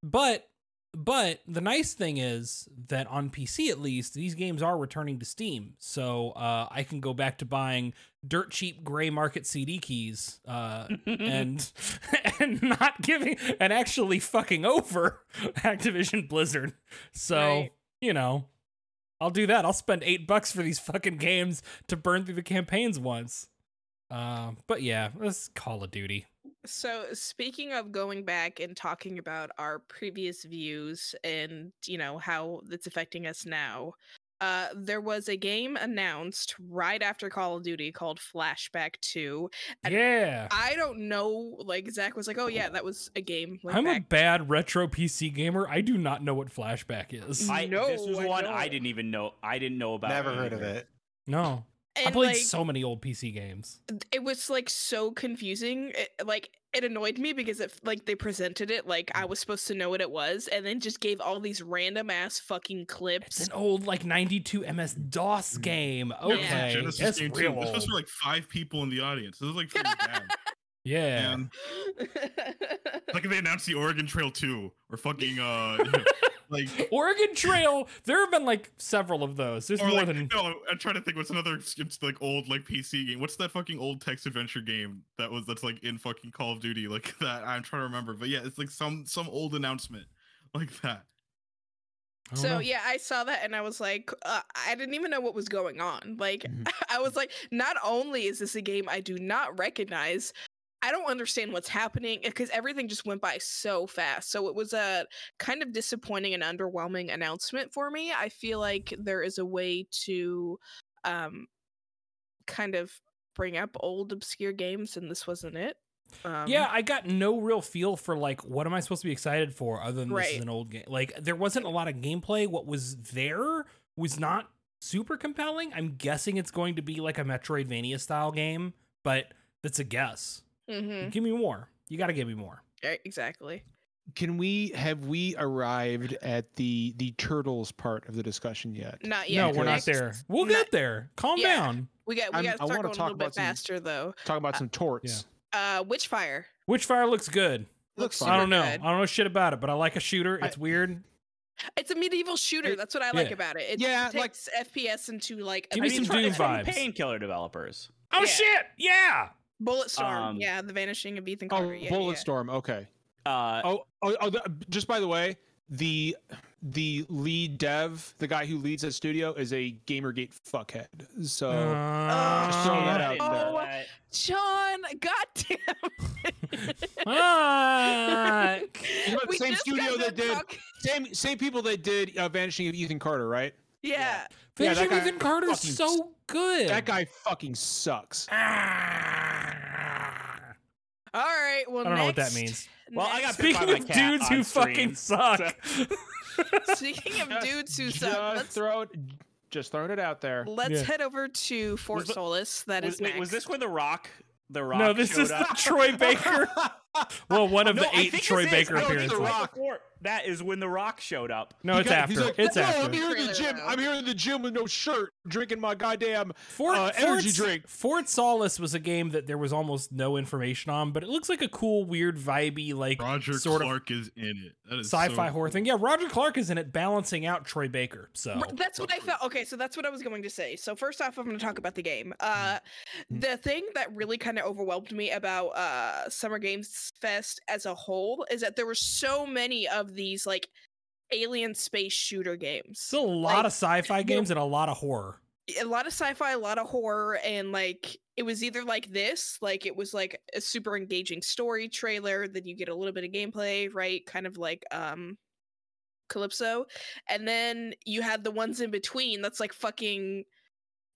but but the nice thing is that on PC at least these games are returning to Steam. So uh I can go back to buying dirt cheap gray market CD keys uh *laughs* and *laughs* and not giving and actually fucking over *laughs* Activision Blizzard. So, Right. you know, I'll do that. I'll spend 8 bucks for these fucking games to burn through the campaigns once. Uh, but yeah, that's Call of Duty. So speaking of going back and talking about our previous views and you know how it's affecting us now, uh, there was a game announced right after Call of Duty called Flashback Two. And Yeah. I don't know, like Zach was like, "Oh yeah, that was a game." Like I'm a bad retro PC gamer. I do not know what flashback is. I, No, this was I one I don't. didn't even know. I didn't know about. Never heard of it. No. I played like, so many old PC games. it was like so confusing. It, like it annoyed me because it like they presented it like I was supposed to know what it was, and then just gave all these random ass fucking clips. It's an old like 92 MS DOS game. Yeah. Okay. Genesis That's game too. real This was for like five people in the audience. This is like pretty bad. *laughs* Yeah. Man, *laughs* like if they announced the Oregon Trail 2 or fucking uh you *laughs* know, like *laughs* Oregon Trail. There have been like several of those. There's more like than no, I'm trying to think what's another it's like old like PC game. What's that fucking old text adventure game that was that's like in fucking Call of Duty like *laughs* that? I'm trying to remember, but yeah, it's like some some old announcement *laughs* like that. So know. yeah, I saw that and I was like, uh, I didn't even know what was going on. Like, Mhm. I was like, not only is this a game I do not recognize, I don't understand what's happening because everything just went by so fast. So it was a kind of disappointing and underwhelming announcement for me. I feel like there is a way to, um, kind of bring up old obscure games, and this wasn't it. Um, yeah, I got no real feel for like what am I supposed to be excited for other than this is an old game. Like there wasn't a lot of gameplay. What was there was not super compelling. I'm guessing it's going to be like a Metroidvania style game, but that's a guess. Mhm, Give me more. You got to give me more. exactly. can we have we arrived at the the turtles part of the discussion yet? Not yet. no, we're not Next- there. We'll not- get there. Calm Yeah. down. We got we I'm- got to start wanna going a little bit about some- faster though. Talk about some torts. Uh, Witchfire Witchfire looks good. Looks I don't know. good. I don't know shit about it, but I like a shooter. I- It's weird. It's a medieval shooter. It- That's what I like Yeah. about it. It Yeah, like- takes FPS into like Give me some mean, it's from- Doom vibes. Painkiller developers. Oh Yeah. shit! Yeah. Bulletstorm. Um, yeah, the vanishing of Ethan Oh, Carter. yeah, yeah. Bulletstorm. Okay. Uh, Oh, oh, oh the, just by the way, the the lead dev, the guy who leads that studio, is a GamerGate fuckhead. So Uh, Just throwing that out didn't there. John, goddamn. You know, the We same studio that did- talk- same same people that did uh, Vanishing of Ethan Carter, right? Yeah. Yeah, Vanishing that guy Ethan Carter's fucking so good. That guy fucking sucks. Ah. All right. Well, I don't know what that means. *laughs* Well, I got next- bit by Speaking of dudes who stream, fucking suck. *laughs* Speaking of Just- dudes who just suck, let's throw it, just throwing it out there. let's Yeah. head over to Fort Was the- Solis. That was, is wait, was this next. where the Rock? The Rock. no, this is up? not Troy Baker. *laughs* well, one of No, the I eight think Troy. Baker I appearances. it's right before. That is when the Rock showed up. No, it's He got- after. he's like, it's no, after. I'm here in the gym. I'm here in the gym with no shirt, drinking my goddamn Fort, uh, energy Fort- drink. Fort Solis was a game that there was almost no information on, but it looks like a cool, weird, vibey, like Roger sort Clark is in it. That of is sci-fi so horror thing. Yeah, Roger Clark is in it, balancing out Troy Baker. So That's what I felt. Okay, so that's what I was going to say. So first off, I'm going to talk about the game. Uh, the thing that really kind of overwhelmed me about uh Summer Games Fest as a whole is that there were so many of these like alien space shooter games. still a lot Like, of sci-fi games and a lot of horror. a lot of sci-fi, a lot of horror, and like it was either like this, like it was like a super engaging story trailer, then you get a little bit of gameplay, right? Kind of like um Callisto. And then you had the ones in between that's like fucking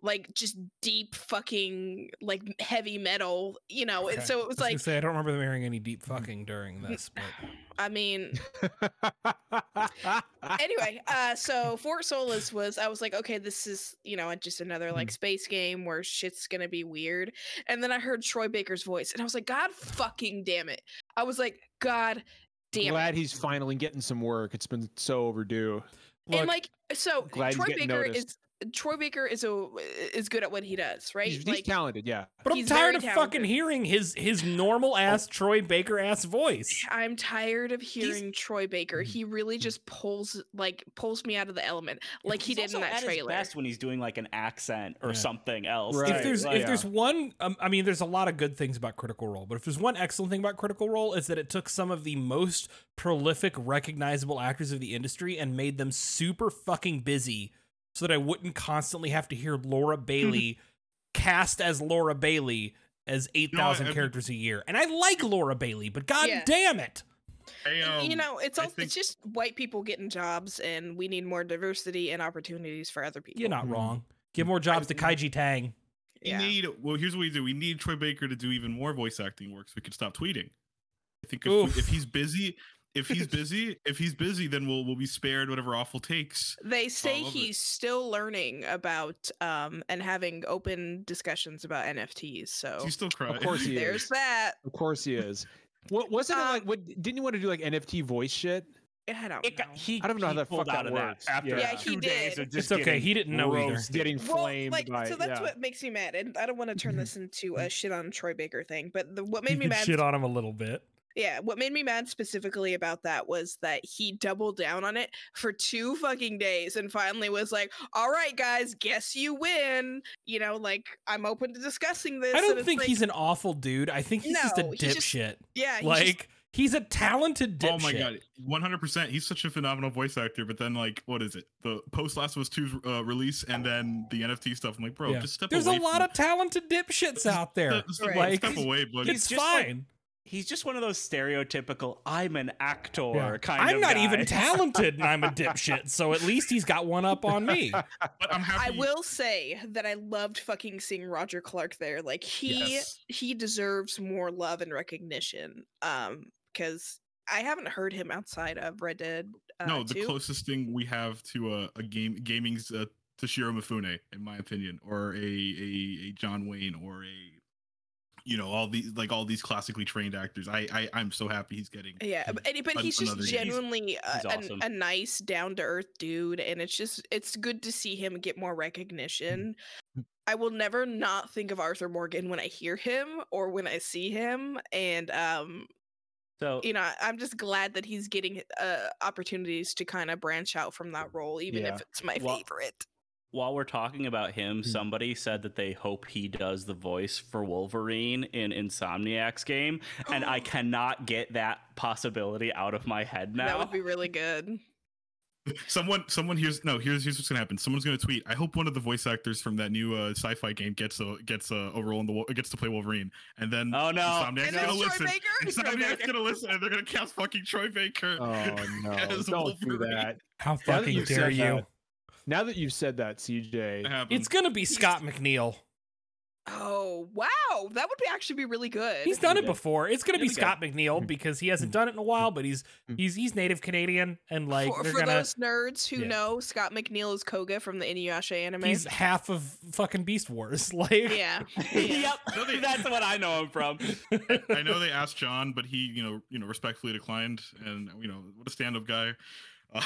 like just deep fucking like heavy metal, you know. And so it I was was like say I don't remember them hearing any deep fucking during this, but *sighs* I mean, *laughs* anyway, uh, so Fort Solis was I was like, okay, this is you know just another like space game where shit's gonna be weird. And then I heard Troy Baker's voice, and I was like, God fucking damn it! I was like, God damn Glad it! he's finally getting some work. It's been so overdue. look, and like, so Glad Troy Baker noticed. is Troy Baker is a is good at what he does, right? He's, he's like, talented, yeah. but I'm tired very of fucking hearing his his normal ass Troy Baker ass voice. *sighs* I'm tired of hearing Troy Baker. He really just pulls like pulls me out of the element, like he did in also that at his trailer. best when he's doing like an accent or Yeah. something else. Right. if there's Like, if there's one um, i mean there's a lot of good things about critical role but if there's one excellent thing about critical role is that it took some of the most prolific recognizable actors of the industry and made them super fucking busy so that i wouldn't constantly have to hear laura bailey cast as laura bailey as 8000 I- characters a year and i like laura bailey but god Yeah. damn it Hey, And, you um, know, it's I all think- it's just white people getting jobs, and we need more diversity and opportunities for other people. you're not Mhm. wrong give more jobs to kaiji tang we yeah. need. Well, here's what we do. We need Troy Baker to do even more voice acting work so we can stop tweeting. I think if, Oof. if he's busy, if he's *laughs* busy, if he's busy, then we'll we'll be spared whatever awful takes. They say love it. he's still learning about um and having open discussions about NFTs. So He's still crying. Of course he *laughs* there's is. that. Of course he is. What *laughs* wasn't it Um, like? What didn't you want to do like NFT voice shit? I don't It got, know. he, I don't know how he the fuck pulled that out of works. that after Yeah. two he days did. of just it's okay he didn't know either Roast, Getting Well, flamed like by so that's yeah. What makes me mad, and I don't want to turn this into a shit on Troy Baker thing. But the, what made me mad shit on him a little bit Yeah, what made me mad specifically about that was that he doubled down on it for two fucking days and finally was like, "All right, guys, guess you win." You know, like I'm open to discussing this. i don't think like, he's an awful dude i think he's just a No, he's just- dipshit yeah, he's like just- he's a talented dipshit. Oh my god, one hundred percent. He's such a phenomenal voice actor. But then, like, what is it? The post Last of Us 2's uh, release, and then the NFT stuff. I'm like, bro, Yeah. just step There's away. a lot from of talented dipshits out there. Step, step, Right. step away, buddy. It's just like- fine. He's just one of those stereotypical "I'm an actor" Yeah. kind I'm of. not even *laughs* talented and I'm a dipshit, so at least he's got one up on me. but I'm I will say that I loved fucking seeing Roger Clark there. Like he Yes. he deserves more love and recognition. Um, because I haven't heard him outside of Red Dead. Uh, no, the 2. closest thing we have to a, a game gaming's uh, Toshiro Mifune, in my opinion, or a, a a John Wayne, or a you know all these like all these classically trained actors. I, I I'm so happy he's getting. Yeah, but, and- but an- he's just another- he's- genuinely a, he's a- a, nice, down to earth dude, and it's just it's good to see him get more recognition. I will never not think of Arthur Morgan when I hear him or when I see him, and um, So you know, I'm just glad that he's getting uh, opportunities to kind of branch out from that role, even Yeah. if it's my Well, favorite. While we're talking about him, Hmm. somebody said that they hope he does the voice for Wolverine in Insomniac's game, and I *gasps* cannot get that possibility out of my head now. That would be really good. *laughs* Someone, someone here's no. Here's here's what's gonna happen. Someone's gonna tweet. I hope one of the voice actors from that new uh, sci-fi game gets a gets a, a role in the gets to play Wolverine, and then Oh, no. Insomniac's And gonna it's Troy listen. Baker. *laughs* Troy Insomniac's gonna listen, and they're gonna cast fucking Troy Baker. Oh no! *laughs* as Don't do that. How fucking dare you? that- Now that you've said that, CJ, It's gonna be Scott McNeil. Oh wow! That would be actually be really good. He's done it before. It's gonna be It'll be good. Scott McNeil because he hasn't done it in a while, but he's he's he's native Canadian and like for for gonna those nerds who yeah. know, Scott McNeil is Koga from the Inuyasha anime. he's half of fucking Beast Wars. *laughs* Like yeah. *laughs* yeah. yep, No, they- that's what I know him from. *laughs* I know they asked John, but he, you know, you know, respectfully declined. And you know, what a stand-up guy. Uh,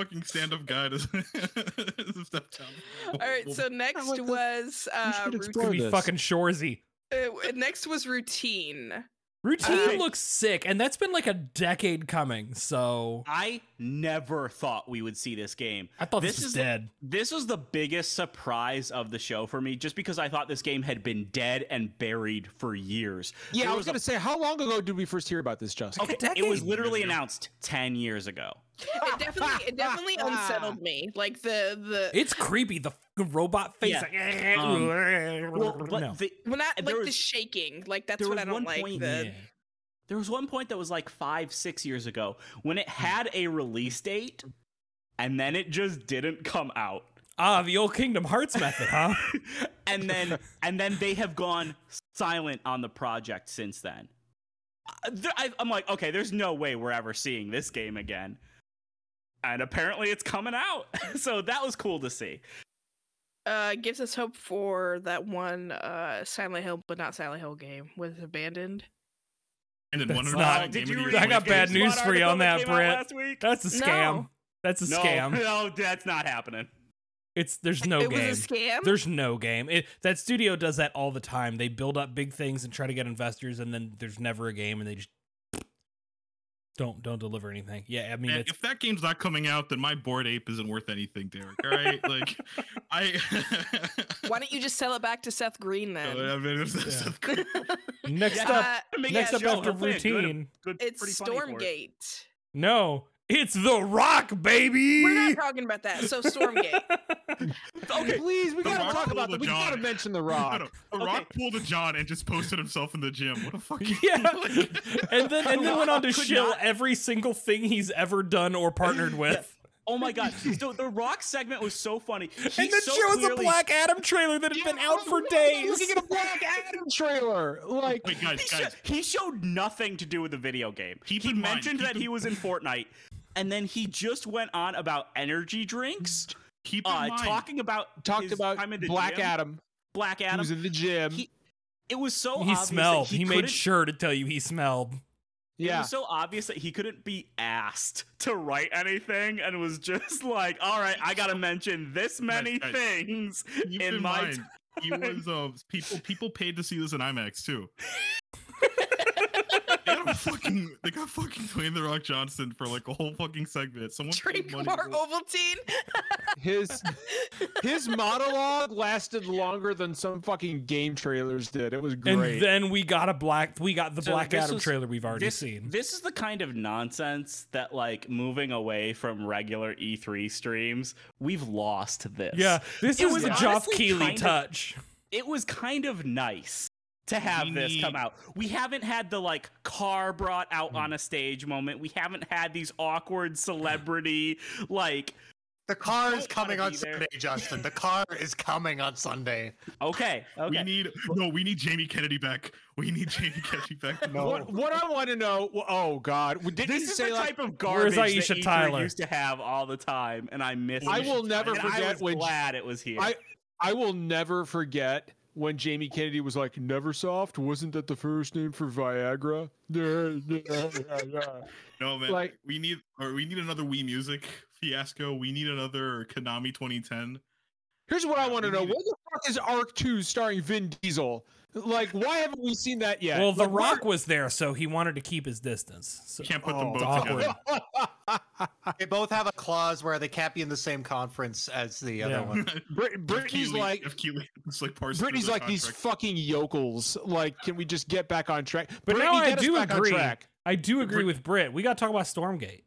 fucking stand-up guy does *laughs* does step down. All right. So next like was uh, should routine. explore could be fucking Shorzy. uh, next was routine. Routine Uh, looks sick, and that's been like a decade coming. So I never thought we would see this game. I thought this, This was is- dead. This was the biggest surprise of the show for me, just because I thought this game had been dead and buried for years. Yeah, There I was a- gonna say, how long ago did we first hear about this, Justin? Okay. Okay, it was literally announced ten years ago. It definitely, it definitely *laughs* unsettled me. Like the the It's creepy. The robot face. Yeah. Like, eh, Um, well, Well, but no. the, when I there like the shaking. Like that's what I don't one like. point- the Yeah. There was one point that was like five, six years ago when it had a release date, and then it just didn't come out. Ah, the old Kingdom Hearts method, huh? *laughs* and then and then they have gone silent on the project since then. Uh, I, I'm like, okay, there's no way we're ever seeing this game again. And apparently, it's coming out, *laughs* so that was cool to see. uh gives us hope for that one uh Silent Hill, but not Silent Hill game was abandoned. And then That's 100 not- did you read I got bad news for you on that, came Brett. Last week? That's a scam. No. That's a no, scam. no, *laughs* oh, that's not happening. It's there's no it game. was a scam. There's no game. It, that studio does that all the time. They build up big things and try to get investors, and then there's never a game, and they just don't don't deliver anything. Yeah, I mean, Man, it's, if that game's not coming out, then my board ape isn't worth anything, Derek. All right, *laughs* like I. *laughs* Why don't you just sell it back to Seth Green then? I mean, it's, it's- *laughs* next Yeah. up, Uh, next that up after hopefully a good- routine. good- it's pretty funny for it. Stormgate. No, it's The Rock, baby. We're not talking about that. So Stormgate. *laughs* Okay, Please, we The gotta Rock talk about a that. We John. gotta mention the *laughs* Rock. no, The Okay. Rock pulled a John and just posted himself in the gym. What a fucking *laughs* yeah, like- and then and then went on to Could shill not- every single thing he's ever done or partnered with. Oh my god! So the Rock segment was so funny. He and then so shows clearly- a Black Adam trailer that had been out for days. Looking at a Black Adam trailer, like Wait, guys, He, guys. sho- he showed nothing to do with the video game. Keep he in mind- mentioned keep that in- he was in Fortnite, and then he just went on about energy drinks, *laughs* Keep in uh, mind, talking about talked about time in the Black gym. Adam. Black He Adam. was in the gym. He- it was so he obvious that smelled. He, He, made sure to tell you he smelled. Yeah. It was so obvious that he couldn't be asked to write anything, and was just *laughs* like, "All right, I gotta mention this many guys, things keep in, in my." mind, he *laughs* was uh, people. People paid to see this in IMAX too. They got fucking. They got fucking Dwayne the Rock Johnson for like a whole fucking segment. Someone paid money Trademark to- Ovaltine. *laughs* his his monologue lasted longer than some fucking game trailers did. It was great. And then we got a black. We got the So Black Adam was- trailer we've already this, seen. This is the kind of nonsense that, like, moving away from regular E3 streams, we've lost this. yeah, this It is was a Geoff honestly Keighley kind of- touch. It was kind of nice to have We this come out. We haven't had the, like, car brought out hmm. on a stage moment. We haven't had these awkward celebrity, *sighs* like, The car is coming on there. Sunday, Justin. The car is coming on Sunday. okay, okay. We need no. We need Jamie Kennedy back. We need Jamie Kennedy back. *laughs* No. what what I want to know? Oh God, didn't this he is say the like? type of Where's garbage that E3 Tyler? used to have all the time, and I miss I it. will never And I forget was when- glad it was here. I I will never forget when Jamie Kennedy was like, "Neversoft wasn't that the first name for Viagra?" *laughs* No man, Like- we need or we need another Wii Music fiasco. We need another Konami 2010. Here's what I want to know. What the fuck is Ark Two starring Vin Diesel? Like, why haven't we seen that yet? Well, The Like, Rock was there, so he wanted to keep his distance. So, You can't put them Oh, both together. *laughs* They both have a clause where they can't be in the same conference as the other Yeah. one. *laughs* Brit- If Brittany's like, if Keighley is like parsed Brittany's like these fucking yokels. Like, can we just get back on track? But Brittany, now I do agree. I do agree Brit- with Britt. We got to talk about Stormgate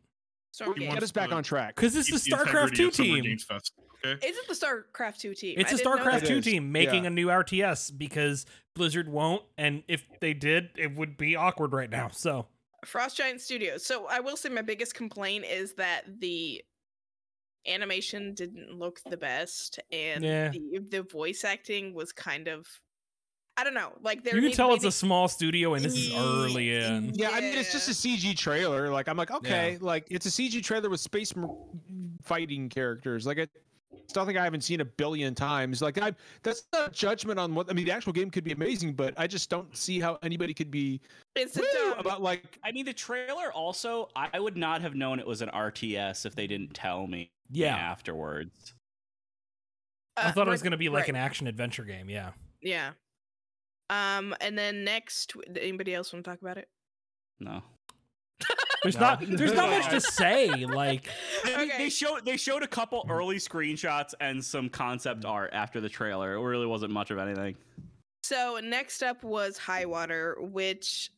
Stormgate. wants Get us back to- on track. because it's Keep the the StarCraft two team. Games Fest, okay? Is it the StarCraft 2 team? It's I a StarCraft two team making yeah. a new RTS because Blizzard won't, and if they did, it would be awkward right now. So Frost Giant Studios. So I will say my biggest complaint is that the animation didn't look the best and Yeah. the, the voice acting was kind of I don't know. Like there You can tell to it's be- a small studio and this is early in. Yeah, I mean, it's just a CG trailer. Like, I'm like, okay, like it's a CG trailer with space fighting characters. Like, it, it's nothing I haven't seen a billion times. Like, I that's not a judgment on what I mean. The actual game could be amazing, but I just don't see how anybody could be it's woo about like. I mean, the trailer also, I would not have known it was an RTS if they didn't tell me Yeah. afterwards. I uh, thought it was going to be like right, an action adventure game. Yeah. Yeah. Um, and then next, anybody else want to talk about it? No. *laughs* There's No. not there's not much to *laughs* say. Like They, Okay. they showed they showed a couple early screenshots and some concept art after the trailer. It really wasn't much of anything. So next up was High Water, which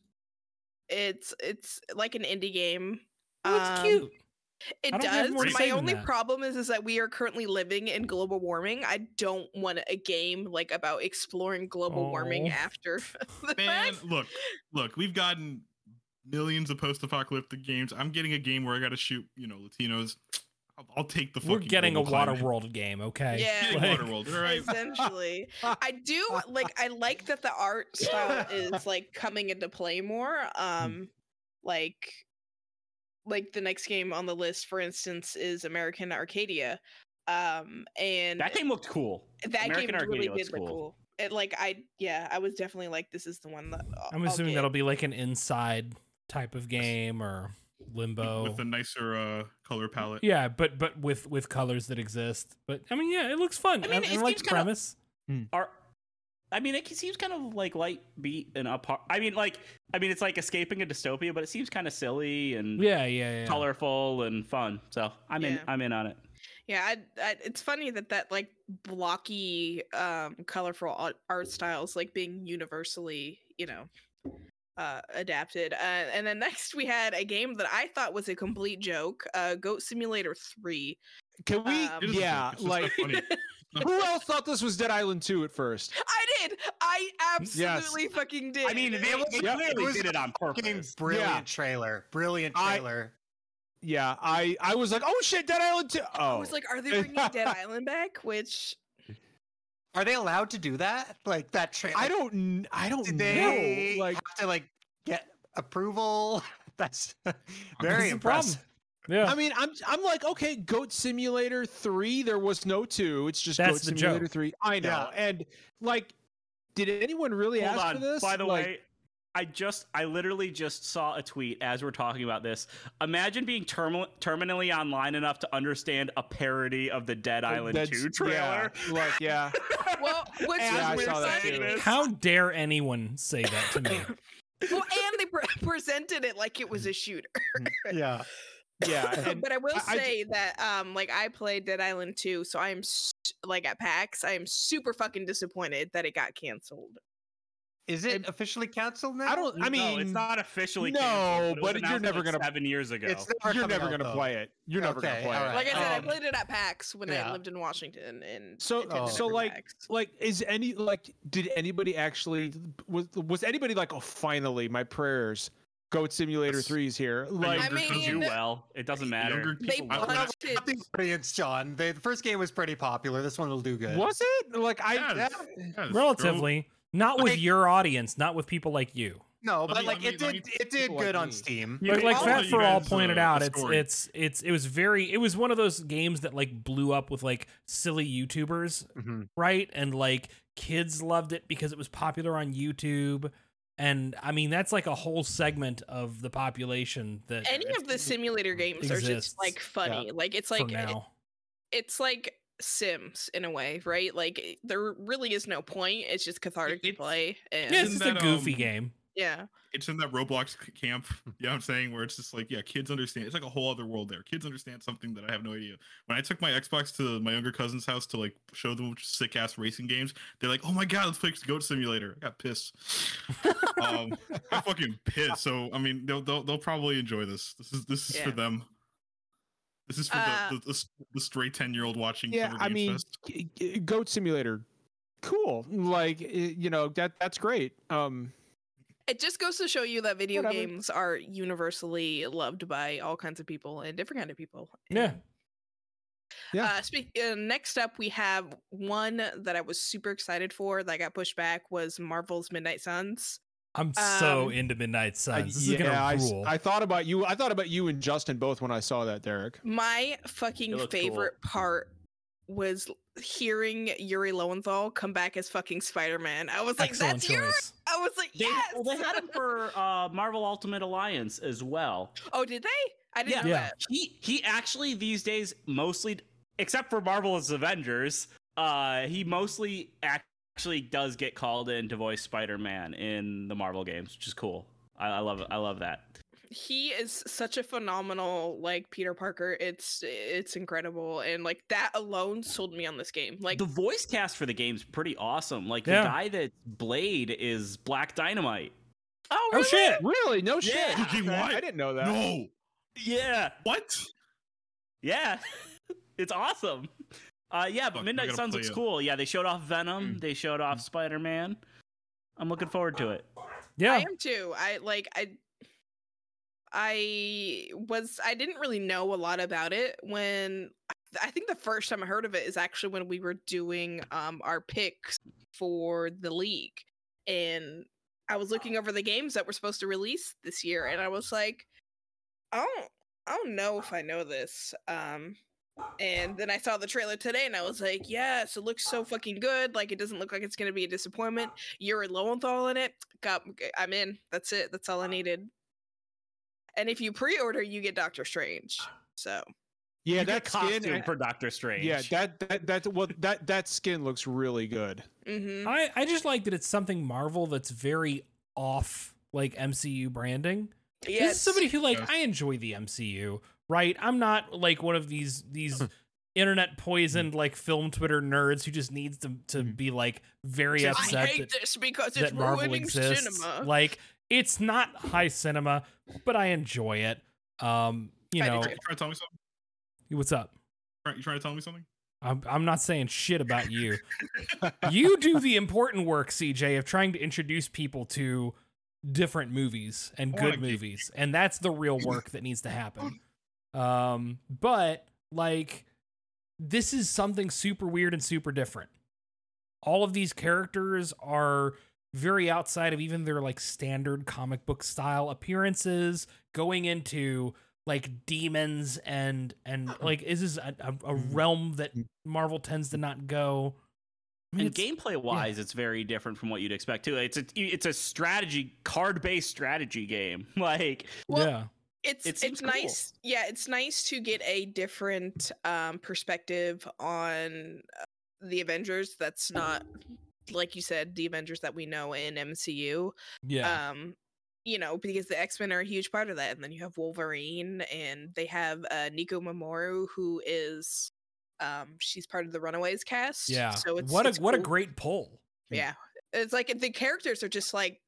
it's it's like an indie game. oh, it's Um, cute. It I don't have does. My only that. problem is is that we are currently living in global warming. I don't want a game like about exploring global warming Oh. after *laughs* the Man, fact. look, look, we've gotten millions of post-apocalyptic games. I'm getting a game where I got to shoot, you know, Latinos. I'll, I'll take the. Fucking We're fucking getting a water climate. Waterworld game, okay? Yeah. Getting Like- Waterworld, all right. Essentially, *laughs* I do like. I like that the art style is like coming into play more. Hmm. Um, like, like the next game on the list, for instance, is American Arcadia. Um, and That game looked cool. that American game Arcadia really looks did look cool. cool. It like I yeah, I was definitely like, this is the one that I'll- I'm I'll assuming get. that'll be like an inside type of game or limbo. with a nicer uh, color palette. yeah, but but with with colors that exist. But I mean, yeah, it looks fun. I I mean, mean, I like seems the kinda- premise. Are I mean, it seems kind of like light beat and up. I mean, like, I mean, it's like escaping a dystopia, but it seems kind of silly and Yeah, yeah, yeah. colorful and fun. So I'm in. I'm in on it. Yeah, I, I, it's funny that that like blocky, um, colorful art, art styles like being universally, you know, uh, adapted. Uh, and then next we had a game that I thought was a complete joke, uh, Goat Simulator Three. Can we? Um, It is a yeah, joke, it's just like funny. *laughs* who else thought this was Dead Island 2 at first? I did. I absolutely fucking did. I mean, they, they Yeah, clearly it was did it on Fucking purpose. brilliant Yeah. trailer. Brilliant I- trailer. Yeah, I I was like, oh shit, Dead Island 2. Oh, I was like, are they bringing *laughs* Dead Island back? Which Are they allowed to do that? Like that trailer? I don't, I don't Did know. Like, have to like get approval? *laughs* That's That's very impressive. Yeah. I mean, I'm I'm like, okay, Goat Simulator 3, there was no 2. It's just That's Goat the Simulator joke. 3. I know. Yeah. And like did anyone really Hold ask on. for this? By the Like, way, I just, I literally just saw a tweet as we're talking about this. Imagine being term- terminally online enough to understand a parody of the Dead Island that's- 2 trailer. Yeah, like, yeah. *laughs* well, which And Yeah, I was saw that too. How dare anyone say that to me? Well, and they pre- *laughs* presented it like it was a shooter. Yeah. *laughs* Yeah. *laughs* And but I will I- I say that um like I played Dead Island 2, so I'm s- like at PAX, I am super fucking disappointed that it got canceled. Is it officially canceled now? I don't I mean no, it's not officially no, canceled, but it was you're never like, gonna- seven years ago. It's never you're never out, going to though. play it. You're never gonna play alright. it. Like I said, I Um, played it at PAX when I lived in Washington and So- attended so, like, PAX. like is any like did anybody actually was was anybody like oh finally my prayers goat simulator Yes. 3 is here like I mean, do well. It doesn't matter. younger They people- I don't know busted- about the audience, John. The the first game was pretty popular. This one will do good. was it like i Yes. that- Yes, Relatively. Not with Like- your audience, not with people like you. No, but me- like let it did me- it did people like good on me. Steam. Like, like I'll Fat for All pointed uh, out, it's it's it's it was very it was one of those games that like blew up with like silly YouTubers, Mhm. right? And like kids loved it because it was popular on YouTube. And I mean that's like a whole segment of the population that Any of the simulator games are just like funny. Like it's like for now. it's like Sims in a way, right? Like there really is no point. It's just cathartic to play. And Yeah, it's Isn't just a goofy um, game. Yeah. it's in that Roblox c- camp. *laughs* You know what I'm saying? Where it's just like, yeah, kids understand. It's like a whole other world there. Kids understand something that I have no idea. When I took my Xbox to my younger cousin's house to like show them sick ass racing games, they're like, "Oh my god, let's play Goat Simulator." I got pissed. *laughs* um, I fucking pissed. So I mean, they'll they'll, they'll probably enjoy this. This is this is for them. This is for Uh, the, the, the, the straight ten year old watching. yeah Summer i Games mean Fest. g- g- goat simulator cool like you know that that's great um It just goes to show you that video Whatever. games are universally loved by all kinds of people and different kind of people. Yeah. Yeah. Uh, speak. Uh, next up, we have one that I was super excited for that got pushed back was Marvel's Midnight Suns. I'm so Um, into Midnight I, Suns. This is yeah, gonna I, s- rule. I thought about you. I thought about you and Justin both when I saw that, Derek. My fucking It looks cool. favorite part was hearing Yuri Lowenthal come back as fucking Spider Man. I was like, Excellent "That's Yuri." I was like, They, "Yes." well, they had him for uh, Marvel Ultimate Alliance as well. *laughs* oh, did they? I didn't Yeah. know Yeah. that. He he actually these days mostly, except for Marvel's Avengers, uh, he mostly actually does get called in to voice Spider Man in the Marvel games, which is cool. I, I love it. I love that. He is such a phenomenal like Peter Parker. It's it's incredible, and like that alone sold me on this game. Like the voice cast for the game's pretty awesome. Like Yeah. the guy that Blade is Black Dynamite. oh, oh shit! Really? No shit. Yeah. Okay, what? I didn't know that. No. Yeah, What? yeah, *laughs* it's awesome. Uh, yeah, but I Midnight gotta Suns looks it. cool. Yeah, they showed off Venom. Mm. They showed off Spider Man. I'm looking forward to it. Yeah, I am too. I like I I was I didn't really know a lot about it when I think the first time I heard of it is actually when we were doing um our picks for the league and I was looking over the games that were supposed to release this year and I was like I don't I don't know if I know this. Um and then I saw the trailer today and I was like, yes, it looks so fucking good. Like it doesn't look like it's gonna be a disappointment. Yuri Lowenthal in it. Got I'm in. That's it. That's all I needed. And if you pre-order, you get Doctor Strange. So Yeah, You get that skin. costume for Doctor Strange. yeah, that that that well that that skin looks really good. hmm I I just like that it's something Marvel that's very off like MCU branding. This is somebody who like Yes. I enjoy the MCU, right? I'm not like one of these these *laughs* internet poisoned like film Twitter nerds who just needs to to Mhm. be like very I upset hate that, this because it's that Marvel ruining exists. cinema. Like it's not high cinema, but I enjoy it. Um, you do know. You trying to tell me something? what's up? You trying to tell me something? I'm I'm not saying shit about you. *laughs* you do the important work, CJ, of trying to introduce people to different movies and good movies, and that's the real work that needs to happen. Um, but like, this is something super weird and super different. All of these characters are very outside of even their like standard comic book style appearances, going into like demons and and like is this a, a, a realm that Marvel tends to not go. I mean, and gameplay wise, it's very different from what you'd expect too. It's a it's a strategy card based strategy game. *laughs* Like Well, yeah, it's It it's cool. nice. Yeah, it's nice to get a different um perspective on uh, the Avengers. That's not like you said, the Avengers that we know in MCU. yeah, um you know because the x-men are a huge part of that and then you have wolverine and they have uh nico minoru who is um she's part of the runaways cast yeah. so it's what a it's what a great pull. yeah it's like the characters are just like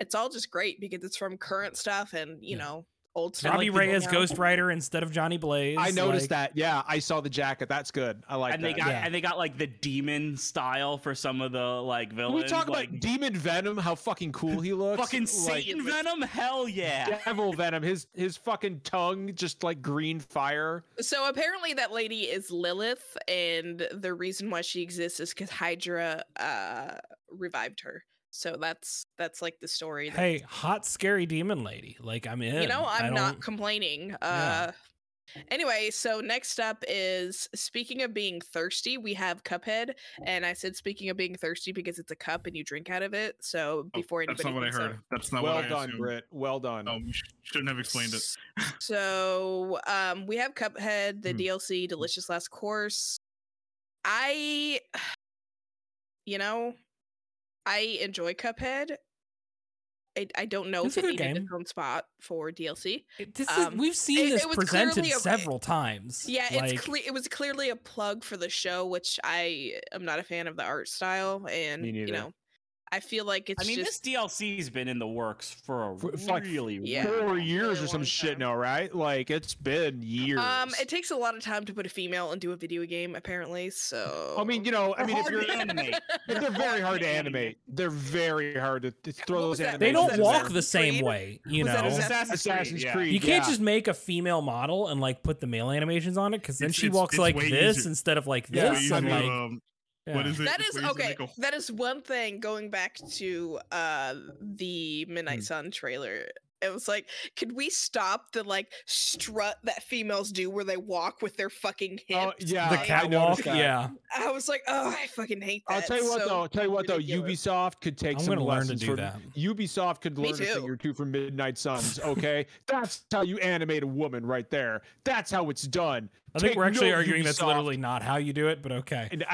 it's all just great because it's from current stuff and you Yeah. know old stuff Robbie people Reyes. Ghost *laughs* Rider instead of Johnny Blaze. I noticed like- that. Yeah, I saw the jacket. That's good. I like and that. they got Yeah. and they got like the demon style for some of the like Can villains. we talk like, about Demon Venom? How fucking cool he looks. fucking Like, Satan Venom? Hell yeah! Devil Venom. His his fucking tongue just like green fire. so apparently that lady is lilith and the reason why she exists is because hydra uh revived her so that's that's like the story that Hey, hot scary demon lady. Like I'm in. you know I i'm not don't- complaining Yeah. uh anyway so next up is speaking of being thirsty we have cuphead and i said speaking of being thirsty because it's a cup and you drink out of it so before Oh, That's anybody not what I thinks I'm- heard. That's not well what I done, assumed. Britt. Well done. Oh, shouldn't have explained it. so um we have cuphead the Hmm. dlc delicious last course i *sighs* you know i enjoy cuphead I, I don't know It's if a it good needed game. its own spot for DLC. It- this is- um, we've seen it- this it was presented a- several times. Yeah, like, it's cle- it was clearly a plug for the show, which I am not a fan of the art style, and Me you know, I feel like it's I mean, just this DLC's been in the works for a For- for like really, Yeah. Four years or some long shit time. now, right? Like it's been years. um it takes a lot of time to put a female into a video game apparently, so I mean, you know, I mean, if you're, to animate. *laughs* but they're very hard to animate. They're very hard to, to throw those was that? They don't walk there. the same Creed? way, you Was that know. Assassin's Assassin's yeah. Creed. You can't yeah. just make a female model and like put the male animations on it because then It's- she it's- walks it's like this easier. instead of like this. It's and way like, to, um, yeah. what is it? that It's is way easier to okay. a- That is one thing going back to uh the Midnight Hmm. Sun trailer. It was like, could we stop the like strut that females do where they walk with their fucking hips? Oh, yeah, the I- I catwalk, yeah. I was like, oh, I fucking hate that. I'll tell you what so though. I'll tell you what though. Ubisoft could take I'm some gonna learn to lessons do from that. Ubisoft could learn a thing or two from Midnight Suns. Okay, that's how you animate a woman right there. That's how it's done. I think we're actually note, arguing that's literally not how you do it, but okay. And-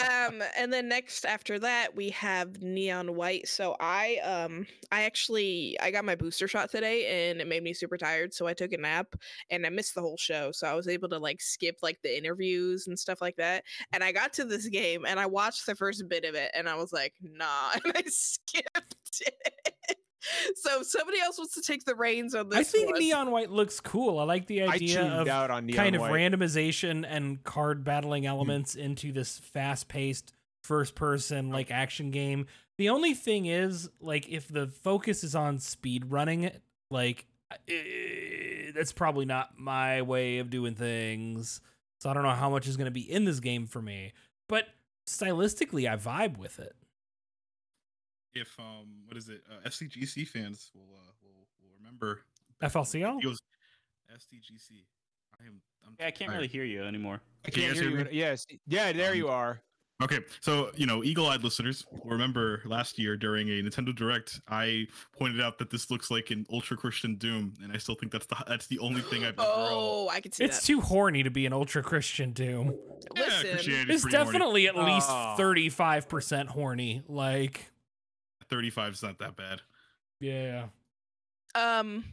um and then next after that we have neon white. So i um i actually i got my booster shot today and it made me super tired so i took a nap and i missed the whole show. So i was able to like skip like the interviews and stuff like that. And i got to this game and i watched the first bit of it and i was like nah *laughs* and i skipped it so if somebody else wants to take the reins on this I think one, neon white looks cool. I like the idea of out on Neon kind of White. randomization and card battling elements into this fast-paced first-person like action game. The only thing is, like, if the focus is on speed running, like, eh, that's probably not my way of doing things. So I don't know how much is going to be in this game for me, but stylistically, I vibe with it. If um, what is it? Uh, FCGC fans will uh, will, will remember. FLCL? It was STGC. I am. I'm Yeah, I can't tired. really hear you anymore. I Can you can't hear hear you. Yes. Yeah. There Um, you are. Okay, so you know, eagle-eyed listeners will remember last year during a Nintendo Direct, I pointed out that this looks like an Ultra Christian Doom, and I still think that's the that's the only thing I've ever. oh i can see It's that too horny to be an ultra Christian Doom. yeah, listen Christianity's It's pretty horny. definitely at least Oh. 35% horny. Like, 35 is not that bad. yeah. Um,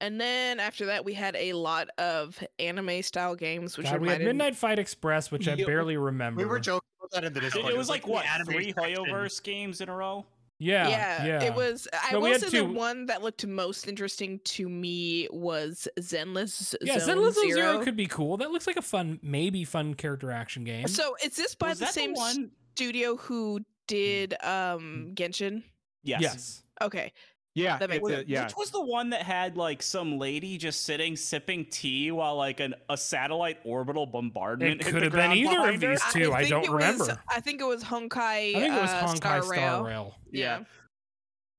and then after that, we had a lot of anime style games, which God, we had Midnight Fight Express, which I Yeah, barely remember. We were joking about that in the It, Discord. it was like the what anime three section. Hoyoverse games in a row. Yeah, Yeah, yeah. it was. I No, will say two- the one that looked most interesting to me was Zenless Yeah, Zone Zenless Zero. Zero could be cool. That looks like a fun, maybe fun character action game. So is this by Was the that same one? studio who did um Genshin? Yes. yes. Okay, Yeah. That makes it's sense. a- yeah. Which was the one that had like some lady just sitting sipping tea while like an, a satellite orbital bombardment It could have been either of these two. I think don't it was- remember. I think it was Honkai. I think it was uh, Honkai Star Star Rail. Rail. Yeah.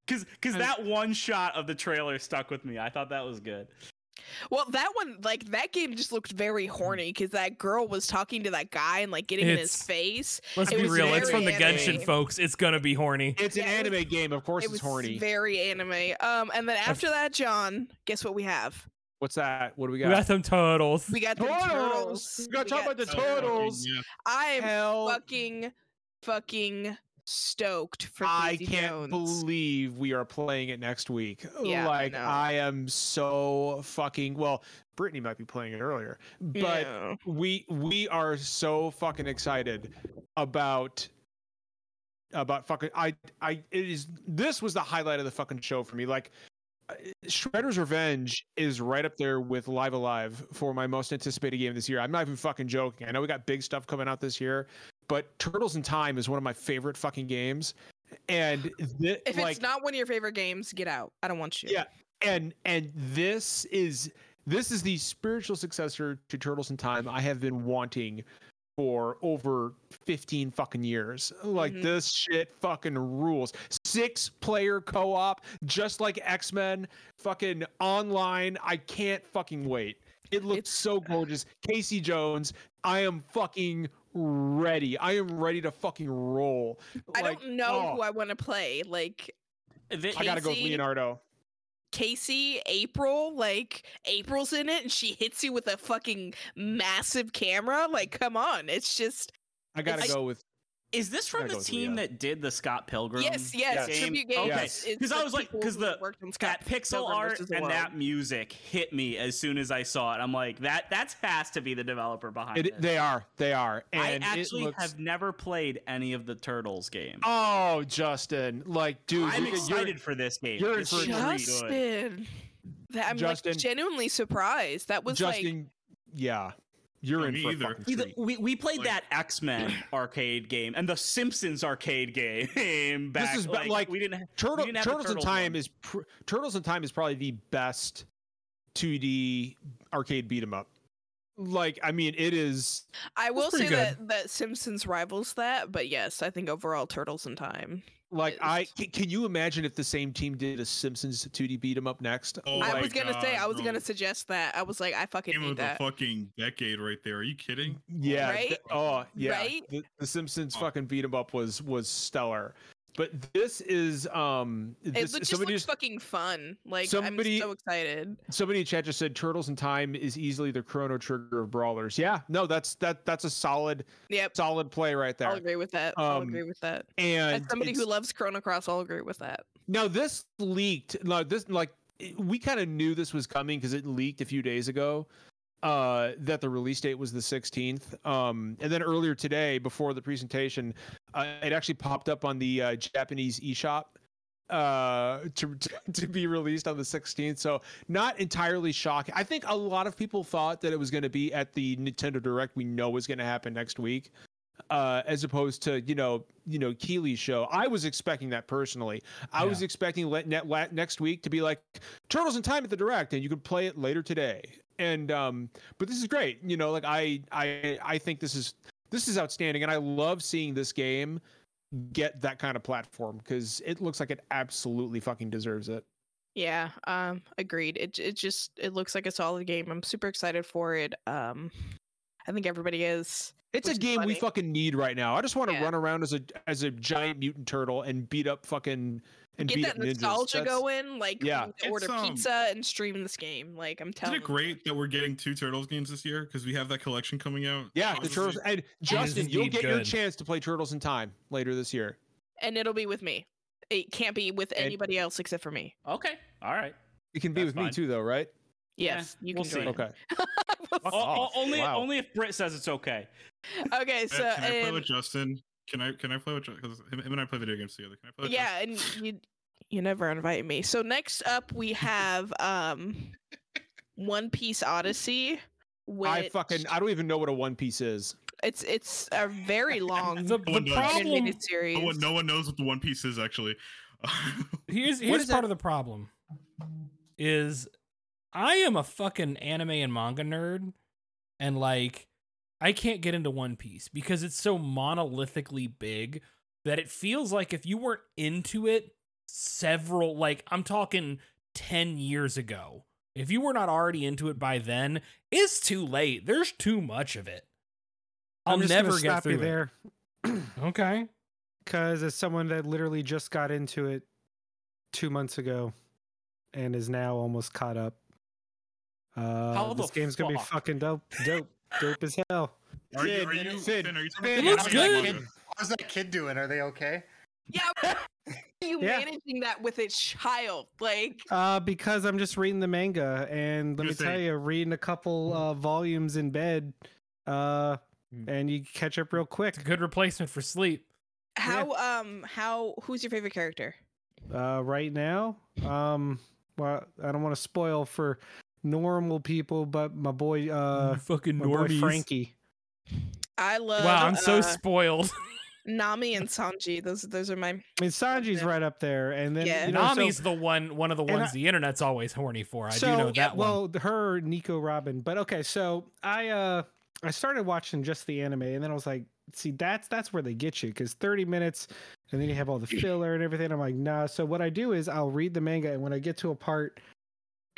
Because because that one shot of the trailer stuck with me. I thought that was good. Well, that one, like that game, just looked very horny because that girl was talking to that guy and like getting in his face. Let's It be real. It's from the very Genshin anime. folks. It's gonna be horny. It's an Yeah, it was- anime game. Of course, it it's was horny. very anime. Um, and then after that, John, guess what we have? What's that? What do we got? We got? got some turtles. We got the Turtles! turtles. We gotta talk about the turtles. yeah. I am Hell, fucking, fucking stoked for. I Casey can't Jones. believe we are playing it next week. Yeah, like know. I am so fucking well. Brittany might be playing it earlier, but Yeah. we we are so fucking excited about about fucking I I it is this was the highlight of the fucking show for me. Like uh, Shredder's Revenge is right up there with Live A Live for my most anticipated game this year. I'm not even fucking joking. I know we got big stuff coming out this year, but Turtles in Time is one of my favorite fucking games. And thi- If like it's not one of your favorite games, get out. I don't want you. Yeah. and and this is this is the spiritual successor to Turtles in Time I have been wanting for over 15 fucking years. Like Mhm. this shit fucking rules. Six player co-op just like X-Men fucking online. I can't fucking wait. It looks It's- so gorgeous. Casey Jones, I am fucking ready. I am ready to fucking roll. I Like, don't know oh, who I want to play. Like The- I gotta go with Leonardo. Casey, April, like April's in it and she hits you with a fucking massive camera. Like, come on. It's just I gotta It's- go with Is this from gonna the go with team that did the Scott Pilgrim? Yes, yes, Yes. tribute Game? games. Okay. Yes. It's 'Cause the I was like- because the- Scott That pixel Pilgrim art and World. that music hit me as soon as I saw it. I'm like, that that has to be the developer behind it. It, they are. They are. And I it actually looks- have never played any of the Turtles games. Oh, Justin! Like, dude, I'm you're- excited for this game. you're in This for a seems really good. Justin. That, I'm Justin. like genuinely surprised. That was like Justin. yeah, you're Not in me for a either. fucking treat. we, we played Like- that X Men *clears throat* arcade game and the Simpsons arcade game *laughs* back. is ba- like, we didn't. ha- Turtle, didn't have Turtles in Time one. is pr- Turtles in Time is probably the best 2D arcade beat 'em up. Like, I mean, it is. I will say pretty that that Simpsons rivals that, but yes, I think overall Turtles in Time. Like, I can, can you imagine if the same team did a Simpsons 2D beat 'em up next? Oh I was gonna say, I was bro. gonna suggest that. I was like, I fucking Game need of the that. fucking decade right there. Are you kidding? Yeah. Right? th- oh, yeah. Right? The, the Simpsons Oh. fucking beat 'em up was was stellar. But this is um this, lo- just somebody looks just, fucking fun. Like somebody- I'm so excited. somebody in chat just said Turtles in Time is easily the Chrono Trigger of brawlers. Yeah, no, that's that that's a solid Yep, solid play right there. I'll agree with that. I'll Um, agree with that. And As somebody who loves Chrono Cross, I'll agree with that. Now this leaked. No, this like we kind of knew this was coming because it leaked a few days ago. Uh, that the release date was the 16th. Um, and then earlier today, before the presentation, uh, it actually popped up on the uh, Japanese eShop uh to, *laughs* to be released on the 16th so not entirely shocking. I think a lot of people thought that it was going to be at the nintendo direct. We know is going to happen next week uh as opposed to you know you know Keighley's show. I was expecting that personally. I was expecting let net la- next week to be like turtles in time at the direct and you could play it later today. And um but this is great. You know like i i i think this is this is outstanding and i love seeing this game get that kind of platform because it looks like it absolutely fucking deserves it Yeah, um, agreed. It it just it looks like a solid game. I'm super excited for it. Um, I think everybody is. it's a game we fucking need right now i just want to Yeah. run around as a as a giant mutant turtle and beat up fucking and Get beat that up ninjas nostalgia That's- going, like yeah. order um, pizza and stream this game. Like I'm telling. Isn't telling. it great that we're getting two Turtles games this year because we have that collection coming out? yeah the turtles and justin you'll indeed get your chance to play turtles in time later this year and it'll be with me. It can't be with And- anybody else except for me. Okay, all right. it can be That's with me too though right Yes, Eh, you we'll see. join. okay *laughs* We'll Fuck O- o- only Wow. only if Britt says it's okay. okay, so can I play and- with Justin? Can I can I play with because him, him and I play video games together? Can I play with yeah, and you you never invite me. So next up we have um One Piece Odyssey. Which i fucking i don't even know what a one piece is it's it's a very *laughs* long The, No the problem animated series. No one, no one knows what the One Piece is actually. *laughs* here's here's part that- of the problem is I am a fucking anime and manga nerd and like I can't get into One Piece because it's so monolithically big that it feels like if you weren't into it several like I'm talking 10 years ago if you were not already into it by then it's too late. There's too much of it. I'll I'm just gonna never get through there. *clears throat* Okay. Because as someone that literally just got into it two months ago and is now almost caught up. Uh, this game's gonna be fucking dope, dope, dope as hell. Are you? Are you? Finn, Finn, are you Finn, about It looks that good. kid- How's that kid doing? Are they okay? Yeah, *laughs* are you Yeah. managing that with a child? Like, Uh, because I'm just reading the manga, and let me Just tell say- you, reading a couple uh, volumes in bed, uh, Mm. and you catch up real quick. it's a good replacement for sleep how um how who's your favorite character? Uh, right now, um, well, I don't want to spoil for normal people, but my boy, uh, fucking my boy normies. Franky. I love. wow i'm so uh, spoiled *laughs* Nami and Sanji. Those those are my. I mean, Sanji's Yeah. right up there, and then Yeah. you know, so- Nami's the one, one of the ones I- the internet's always horny for. I so, do know that one. well, her Nico Robin, but okay. So I uh I started watching just the anime, and then I was like, see, that's that's where they get you because thirty minutes, and then you have all the filler and everything. I'm like, nah. So what I do is I'll read the manga, and when I get to a part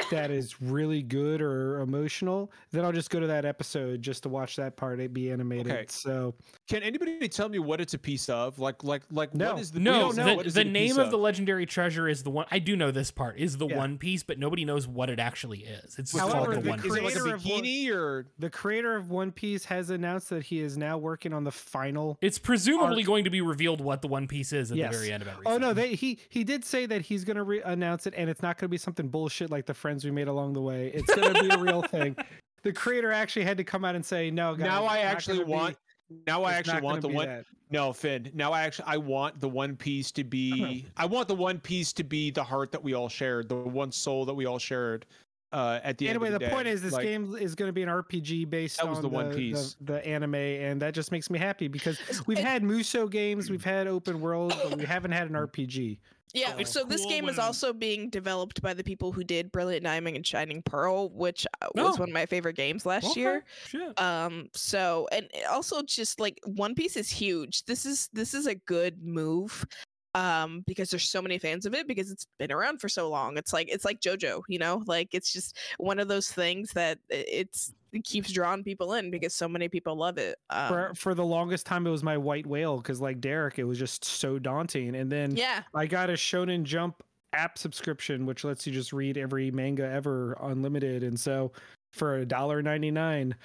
that is really good or emotional, then I'll just go to that episode just to watch that part it be animated. Okay. So Can anybody tell me what it's a piece of? Like, like, like, No. what is the? No, the, What is the name piece of the legendary treasure is the one. I do know this part is the Yeah. One Piece, but nobody knows what it actually is. It's just However, called the the One Is it Piece. like a creator one- bikini or? the creator of One Piece has announced that he is now working on the final. It's presumably Art. going to be revealed what the One Piece is at Yes. the very end of everything. Oh no, they he he did say that he's gonna re- announce it, and it's not gonna be something bullshit like the friends we made along the way. It's gonna be a real thing. *laughs* The creator actually had to come out and say, "No, guys, now I actually gonna be- want. Now I actually want the one. that." No, Finn. Now I actually I want the one piece to be. *clears throat* I want the one piece to be the heart that we all shared, the one soul that we all shared. Uh, at the Anyway, end the of the, point day. is, this Like, game is going to be an RPG based That was on the One Piece. the, the anime, and that just makes me happy because we've had Musou games, we've had open world, but we haven't had an RPG. Yeah, It's so this cool game is also being developed by the people who did Brilliant Diamond and Shining Pearl, which uh, was Oh. one of my favorite games last Okay, year. Shit. Um, so and it also just like One Piece is huge. This is this is a good move. Um, because there's so many fans of it because it's been around for so long. It's like it's like JoJo, you know, like it's just one of those things that it's it keeps drawing people in because so many people love it. Um, for for the longest time, it was my white whale because, like Derek, it was just so daunting. And then yeah, I got a Shonen Jump app subscription, which lets you just read every manga ever unlimited, and so for a dollar ninety nine.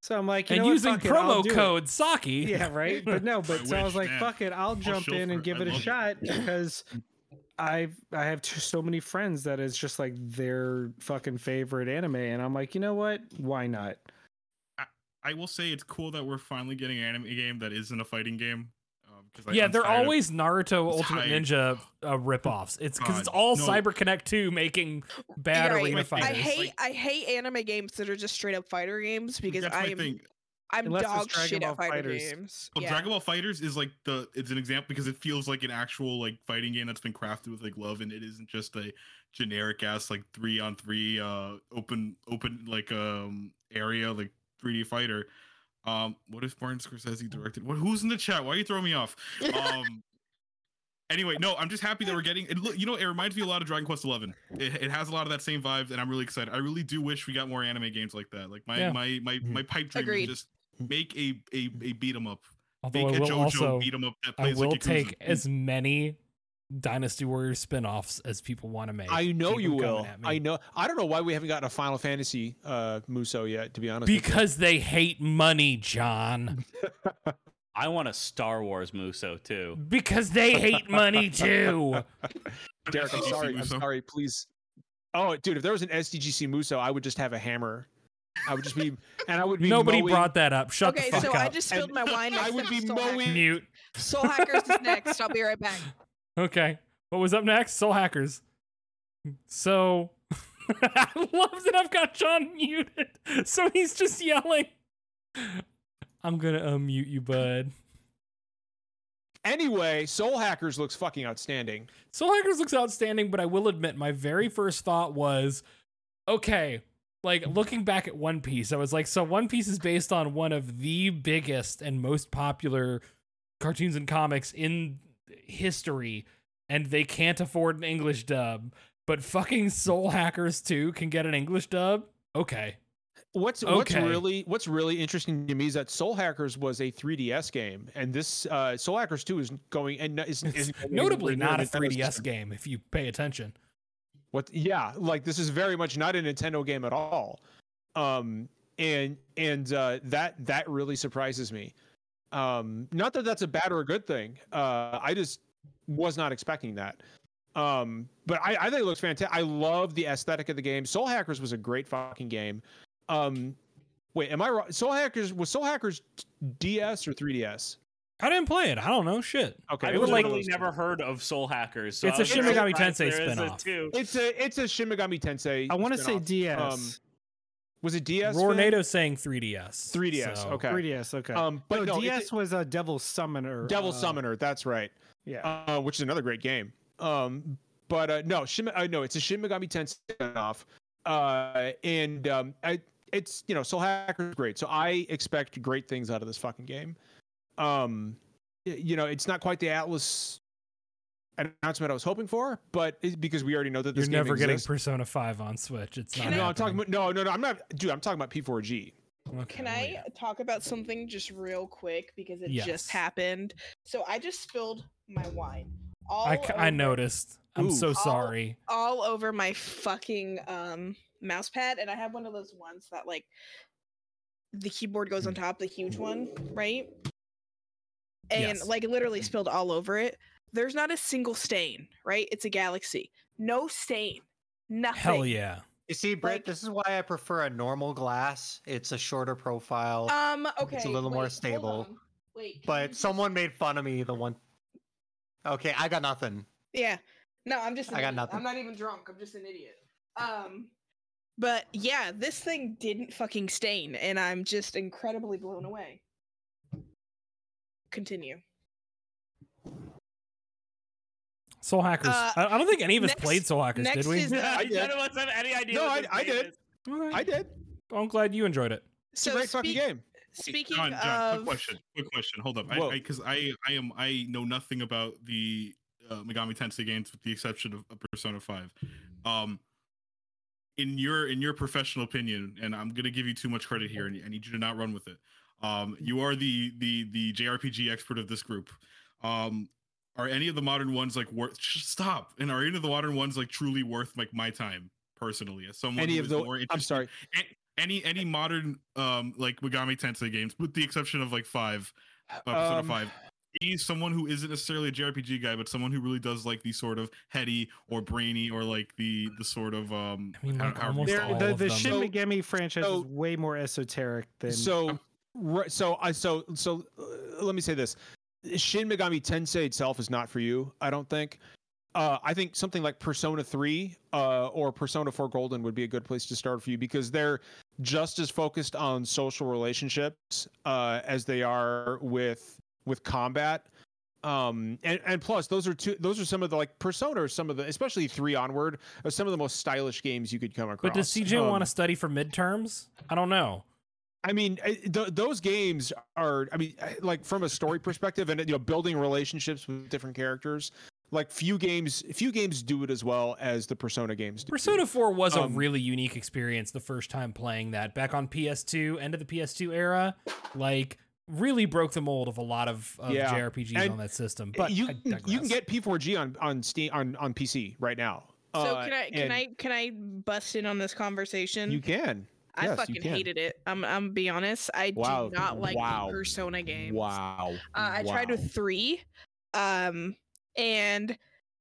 So I'm like, you and know what, using fuck promo it. code Saki. *laughs* Yeah, right. But no, but I so I was like, man. fuck it, I'll jump shill in and give I it a love it. shot because I've I have t- so many friends that is just like their fucking favorite anime, and I'm like, you know what? Why not? I will say it's cool that we're finally getting an anime game that isn't a fighting game. 'Cause I- Yeah, I'm they're tired of- always Naruto Ultimate tired. Ninja uh, ripoffs. It's because it's all no. Cyber Connect 2 making bad You're right. arena Like, I I hate like- I hate anime games that are just straight up fighter games because I am thing. I'm Unless it's dog shit Ball at fighter Fighters. games. Well, yeah. Dragon Ball FighterZ is like the it's an example because it feels like an actual like fighting game that's been crafted with like love and it isn't just a generic ass like three on three uh open open like um area like 3D fighter. Um, what if Martin Scorsese directed? What? Who's in the chat? Why are you throwing me off? *laughs* Um. Anyway, no, I'm just happy that we're getting. It, look, you know, it reminds me a lot of Dragon Quest Eleven. It, it has a lot of that same vibes, and I'm really excited. I really do wish we got more anime games like that. Like my Yeah. my my my pipe dream Agreed. is just make a a a beat 'em up. Although Make I a will JoJo also beat 'em up that I will like take as many Dynasty Warrior spin-offs as people want to make. I know Keep you 'em coming will. I know. I don't know why we haven't gotten a Final Fantasy uh Musou yet. To be honest, because they hate money, John. *laughs* I want a Star Wars Musou too. Because they hate money *laughs* too. Derek, I'm sorry. I'm sorry. Please. Oh, dude, if there was an SDGC Musou, I would just have a hammer. I would just be, and I would be. Nobody mowing- brought that up. Shut okay, the fuck so up. I just spilled my wine. I would be Soul mowing- Mute. Soul Hackers is next. I'll be right back. *laughs* Okay. What was up next? Soul Hackers. So *laughs* I love that I've got John muted. So he's just yelling. I'm gonna unmute you, bud. Anyway, Soul Hackers looks fucking outstanding. Soul Hackers looks outstanding, but I will admit my very first thought was, okay, like looking back at One Piece, I was like, so One Piece is based on one of the biggest and most popular cartoons and comics in history, and they can't afford an English dub. But fucking Soul Hackers 2 can get an English dub? Okay. What's what's really what's really interesting to me is that Soul Hackers was a 3DS game, and this uh, Soul Hackers 2 is going and is, is *laughs* Notably not a 3DS system. game if you pay attention. What? Yeah, like this is very much not a Nintendo game at all. Um, and and uh, that that really surprises me. Um, not that that's a bad or a good thing. Uh, I just was not expecting that. Um, but I, I think it looks fantastic. I love the aesthetic of the game. Soul Hackers was a great fucking game. Um, wait, am I wrong? Soul Hackers was Soul Hackers DS or 3DS? I didn't play it. I don't know. Shit. Okay, I've it was one of literally never heard of Soul Hackers. So It's a was Shin Megami Tensei there is a It's a it's a Shin Megami Tensei. I want to say. DS. Um, Was it DS? Finn? Saying 3DS. 3DS. so- Okay. 3DS. Okay. Um, but no, no, DS it's was a Devil Summoner. Devil uh, Summoner. That's right. Yeah. uh, which is another great game. Um, but uh, no, Shin, uh, no, it's a Shin Megami Tensei off, uh, and um, I, it's you know Soul Hacker is great, so I expect great things out of this fucking game. Um, you know, it's not quite the Atlus announcement I was hoping for, but it's because we already know that You're this game never getting. Persona 5 on Switch. It's not. I- no, I'm talking about no, no, no. I'm not, dude. I'm talking about P4G. Okay, Can I yeah. talk about something just real quick because it Yes. just happened? So I just spilled my wine all I, c- I over- noticed. I'm Ooh. so All- sorry. all over my fucking um mouse pad and I have one of those ones that like the keyboard goes on top, the huge one, right? And Yes. like literally spilled all over it. There's not a single stain, right? It's a galaxy. No stain. Nothing. Hell yeah. You see, Britt, Like- this is why I prefer a normal glass. It's a shorter profile, Um okay. It's a little more wait, hold stable. Wait. can you but someone made fun of me the one. Okay, I got nothing. Yeah. No, I'm just. An I got idiot. nothing. I'm not even drunk. I'm just an idiot. Um, but yeah, this thing didn't fucking stain, and I'm just incredibly blown away. Continue. Soul Hackers. Uh, I, I don't think any of us next- played Soul Hackers, did we? is the- I did. None of us have any idea. No, what I- I did. Okay. I did. I'm glad you enjoyed it. It's a So great fucking game. speaking John, John, of, quick question. Quick question. Hold up. Whoa. I because I, I am I know nothing about the uh, Megami Tensei games with the exception of, of Persona Five. Um, in your in your professional opinion, and I'm gonna give you too much credit here, and I need you to not run with it. Um, you are the the the JRPG expert of this group. Um, are any of the modern ones like worth? sh- Stop. And are any of the modern ones like truly worth like my time personally as someone Any of is the more I'm sorry. any any modern um like Megami Tensei games, with the exception of like five, uh, Persona Um, Five. He's someone who isn't necessarily a JRPG guy, but someone who really does like the sort of heady or brainy or like the the sort of um. I mean, how- like, however almost you There, call all the of the them. Shin So- Megami franchise so- is way more esoteric than So, right, so I so so uh, let me say this: Shin Megami Tensei itself is not for you. I don't think. Uh, I think something like Persona 3 uh, or Persona 4 Golden would be a good place to start for you because they're just as focused on social relationships uh, as they are with with combat. Um, and, and plus, those are two. Those are some of the like Persona, are some of the, especially three onward, are some of the most stylish games you could come across. But does CJ Um, want to study for midterms? I don't know. I mean, th- those games are. I mean, like from a story perspective, and you know, building relationships with different characters. Like few games, few games do it as well as the Persona games do. Persona 4 was a Um, really unique experience the first time playing that back on PS2, end of the PS2 era. Like, really broke the mold of a lot of, of Yeah, JRPGs and on that system. But you I can, you can get P4G on on Steam on on PC right now. so Uh, can I can I can I bust in on this conversation? You can. I yes, fucking hated it. I'm I'm be honest. I Wow, do not like wow, Persona games. Wow. Uh, I tried with three, um, and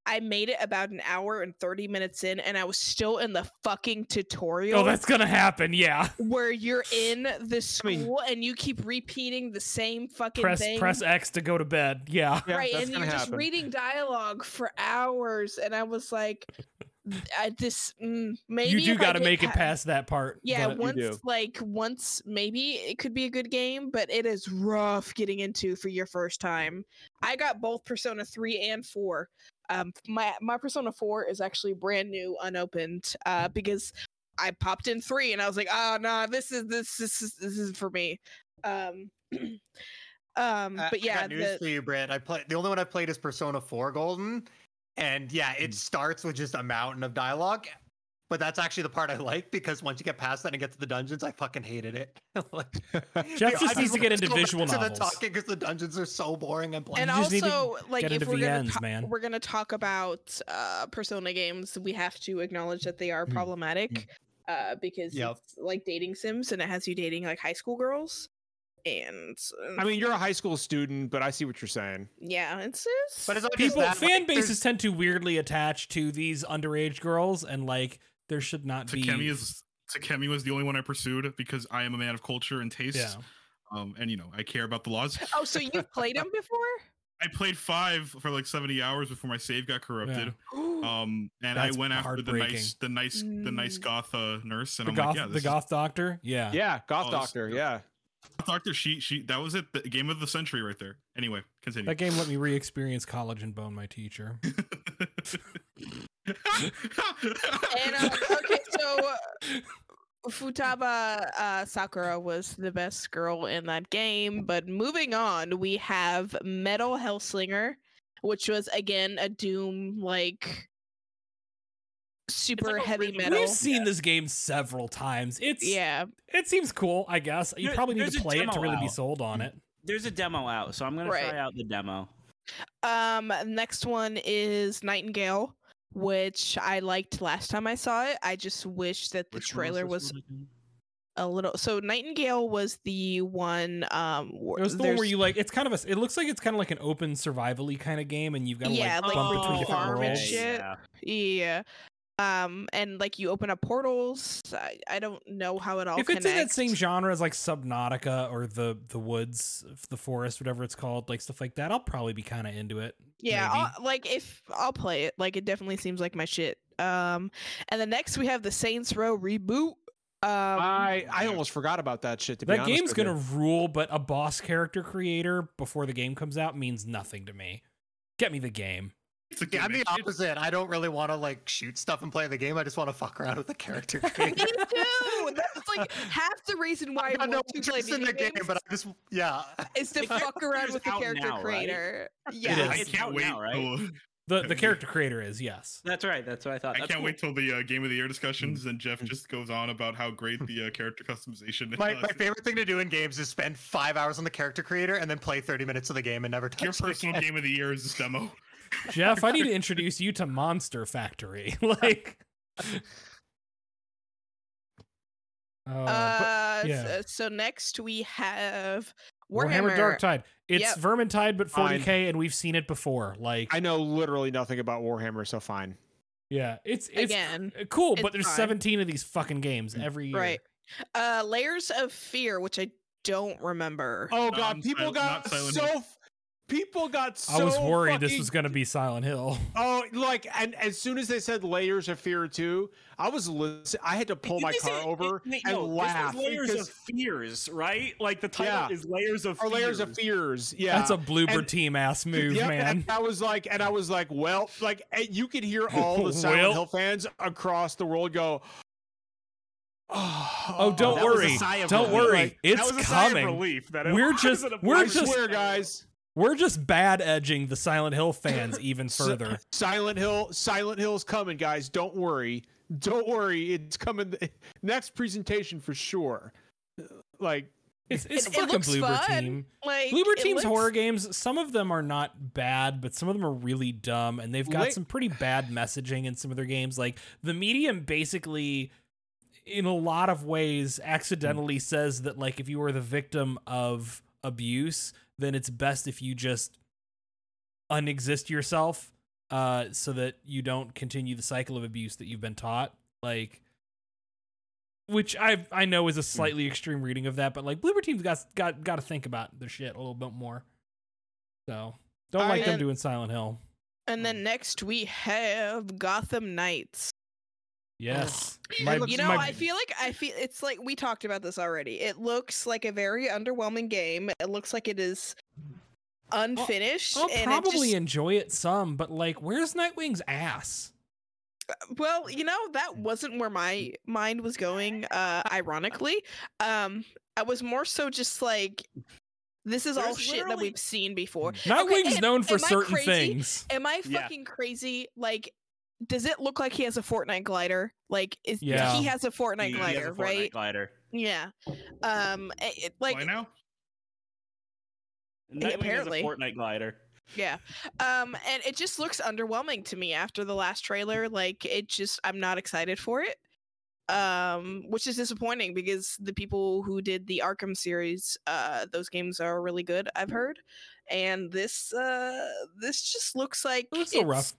I made it about an hour and thirty minutes in, and I was still in the fucking tutorial Oh, that's to happen. Yeah. where you're *sighs* in the I mean- school and you keep repeating the same fucking Press thing. press X to go to bed. Yeah. Yeah, right, and you're just reading dialogue for hours, and I was like, *laughs* I, "This mm, maybe you do got to get make it past that part. Yeah, but- You do. once like once maybe it could be a good game, but it is rough getting into for your first time. I got both Persona 3 and 4. Um my my Persona 4 is actually brand new unopened uh because I popped in 3 and I was like, "Oh no, this is this this is this is for me." Um *clears throat* um but I yeah, got news the, for you, Britt. I play the only one I played is Persona 4 Golden, and yeah, Hmm. it starts with just a mountain of dialogue. But that's actually the part I like because once you get past that and get to the dungeons, I fucking hated it. *laughs* like, *laughs* Jeff I just needs to get into go back visual to the talking because the dungeons are so boring and bland. and you just need to also like if we're gonna ta- man. we're gonna talk about uh persona games we have to acknowledge that they are Mm. problematic uh because Yep. it's like dating sims and it has you dating like high school girls and I mean, you're a high school student, but I see what you're saying. yeah it's, it's But it's not just People, that, fan like, bases there's- tend to weirdly attach to these underage girls, and like there should not be. Takemi is Takemi was the only one I pursued because I am a man of culture and taste. Yeah. Um, and you know I care about the laws. *laughs* oh so you've played *laughs* them before I played five for like seventy hours before my save got corrupted. *gasps* Um, and That's I went after the nice, the nice, the nice Mm. goth uh, nurse, and the I'm goth, like, yeah, the this goth doctor. Yeah. Yeah, Goth Oh, this- Doctor. Yeah. Is doctor. She, she, that was it. The game of the century right there. Anyway, continue. That game let me re-experience college and bone my teacher. *laughs* and uh, okay so uh, Futaba uh, Sakura was the best girl in that game, but moving on, we have Metal Hellsinger, which was again a Doom like super like heavy metal. We've seen this game several times. It's Yeah, it seems cool, I guess. You There- probably need to play it to demo really be sold on it. There's a demo out, so I'm gonna Right. try out the demo. Um, next one is Nightingale, which I liked last time I saw it. I just wish that the Which trailer this was a little. So Nightingale was the one. Um, It was the one where you like it's kind of a it looks like it's kind of like an open survivally kind of game and you've got to Yeah, like like bump with between different farm and worlds. shit. Yeah. Yeah. Um, and like you open up portals. I, I don't know how it all. If it's in that same genre as like Subnautica or the the woods, the forest, whatever it's called, like stuff like that, I'll probably be kind of into it. Yeah. I'll, like if I'll play it, like it definitely seems like my shit. Um, and then next we have the Saints Row reboot. Um, I I almost forgot about that shit. To be That honest game's gonna rule, but a boss character creator before the game comes out means nothing to me. Get me the game. It's a Yeah, I'm the opposite. I don't really want to like shoot stuff and play the game. I just want to fuck around with the character *laughs* me too. *laughs* That's like half the reason why I I know want to play in video the game, but I just yeah. is to *laughs* fuck around with the character now, creator. It Yeah. I It's can't wait now, right? till The the character creator is yes. That's right. That's what I thought. I That's can't wait till the uh, game of the year discussions and Jeff just goes on about how great the uh, character customization is. My, my favorite thing to do in games is spend five hours on the character creator and then play 30 minutes of the game and never touch Your it personal again. game of the year is this demo. Jeff, I need to introduce you to Monster Factory. *laughs* like *laughs* Uh, but Uh, yeah. so, so next we have Warhammer, Warhammer. Dark Tide. It's Yep. Vermintide, but Fine. 40k, and we've seen it before. Like, I know literally nothing about Warhammer, so fine. yeah, it's it's Again, cool, it's but there's fine. 17 of these fucking games every year. right? Uh, Layers of Fear, which I don't remember. Oh Um, god, people Sil- got so Hill. f- people got so I was worried this was going to be Silent Hill. *laughs* Oh, like and as soon as they said layers of fear too, I was listen, I had to pull my This is- car over wait, and no, laugh. Layers because- of fears, right? Like the title Yeah. is layers of or fears. layers of fears. Yeah, That's a Bloober And- team ass move, Yep, man. I was like, and I was like, well, like and you could hear *laughs* all the Silent Well. Hill fans across the world go. Oh, *sighs* Oh, don't That was a worry. Don't relief. worry. It's that was a sigh of coming. relief that it We're wasn't just- we're I Bloober just- swear, guys. We're just bad edging the Silent Hill fans *laughs* even further. Silent Hill, Silent Hill's coming, guys. Don't worry. Don't worry. It's coming. Next presentation for sure. Like, It's, it's It- it fucking looks Bloober fun. Team. Like Bloober Team's looks- horror games, some of them are not bad, but some of them are really dumb, and they've got Wait- some pretty bad messaging in some of their games. Like the medium basically in a lot of ways accidentally says that like if you are the victim of abuse, then it's best if you just unexist yourself uh so that you don't continue the cycle of abuse that you've been taught. Like which I I know is a slightly extreme reading of that, but like Bloober Team's got got got to think about their shit a little bit more. So don't like them doing Silent Hill. And then next we have Gotham Knights. Yes, my, You know, my- I feel like I feel it's like we talked about this already. It looks like a very underwhelming game. It looks like it is unfinished. I'll and it probably just- enjoy it some, but like, where's Nightwing's ass? well, you know, that wasn't where my mind was going. Uh, ironically, um, I was more so just like, this is all There's shit that we've seen before. Nightwing's am- known for certain crazy? things. Am I Yeah. fucking crazy? Like, does it look like he has a Fortnite glider? Like, is Yeah. he has a Fortnite He- he has glider, a Fortnite right? Glider. Yeah. Um, it, it- like Why now? Nightwing apparently. has a Fortnite glider. Yeah. Um and it just looks underwhelming to me after the last trailer. Like it just I'm not excited for it. Um which is disappointing because the people who did the Arkham series uh those games are really good, I've heard. And this uh this just looks like It looks so rough.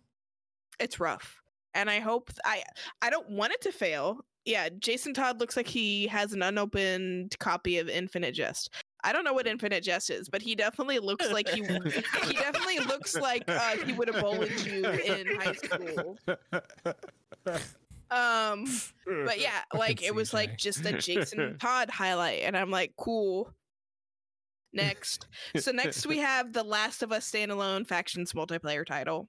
It's rough. And I hope I I don't want it to fail. Yeah, Jason Todd looks like he has an unopened copy of Infinite Jest. I don't know what Infinite Jest is, but he definitely looks like he he definitely looks like uh, he would have bullied you in high school. Um, but yeah, *laughs* like it was like just a Jason *laughs* Todd highlight, and I'm like, cool. Next, so next we have the Last of Us standalone factions multiplayer title.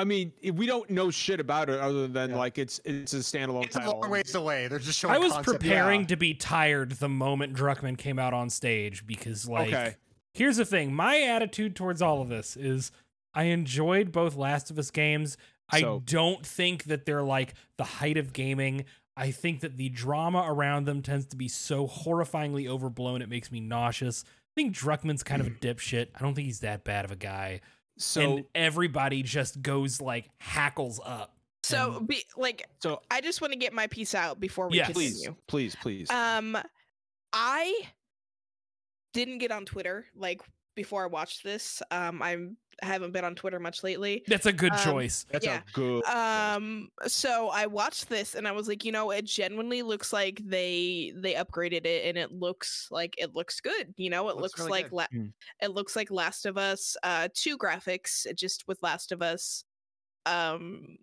I mean, we don't know shit about it other than Yeah. like it's it's a standalone It's a title. long ways away. They're just showing. I was concept preparing art. to be tired the moment Druckman came out on stage because, like, Okay. here's the thing: my attitude towards all of this is I enjoyed both Last of Us games. I So- don't think that they're like the height of gaming. I think that the drama around them tends to be so horrifyingly overblown it makes me nauseous. I think Druckman's kind of a *clears throat* dipshit. I don't think he's that bad of a guy. So and everybody just goes like hackles up. So And- be like so I just want to get my piece out before we Yes. continue. please, please, please. Um, I didn't get on Twitter like before I watched this. Um, I'm I haven't been on Twitter much lately. That's a good um, choice. That's yeah. a good. Um, so I watched this and I was like, you know, it genuinely looks like they they upgraded it and it looks like it looks good. You know, it Looks looks, really like good. la- Mm. it looks like Last of Us uh 2 graphics just with Last of Us. Um,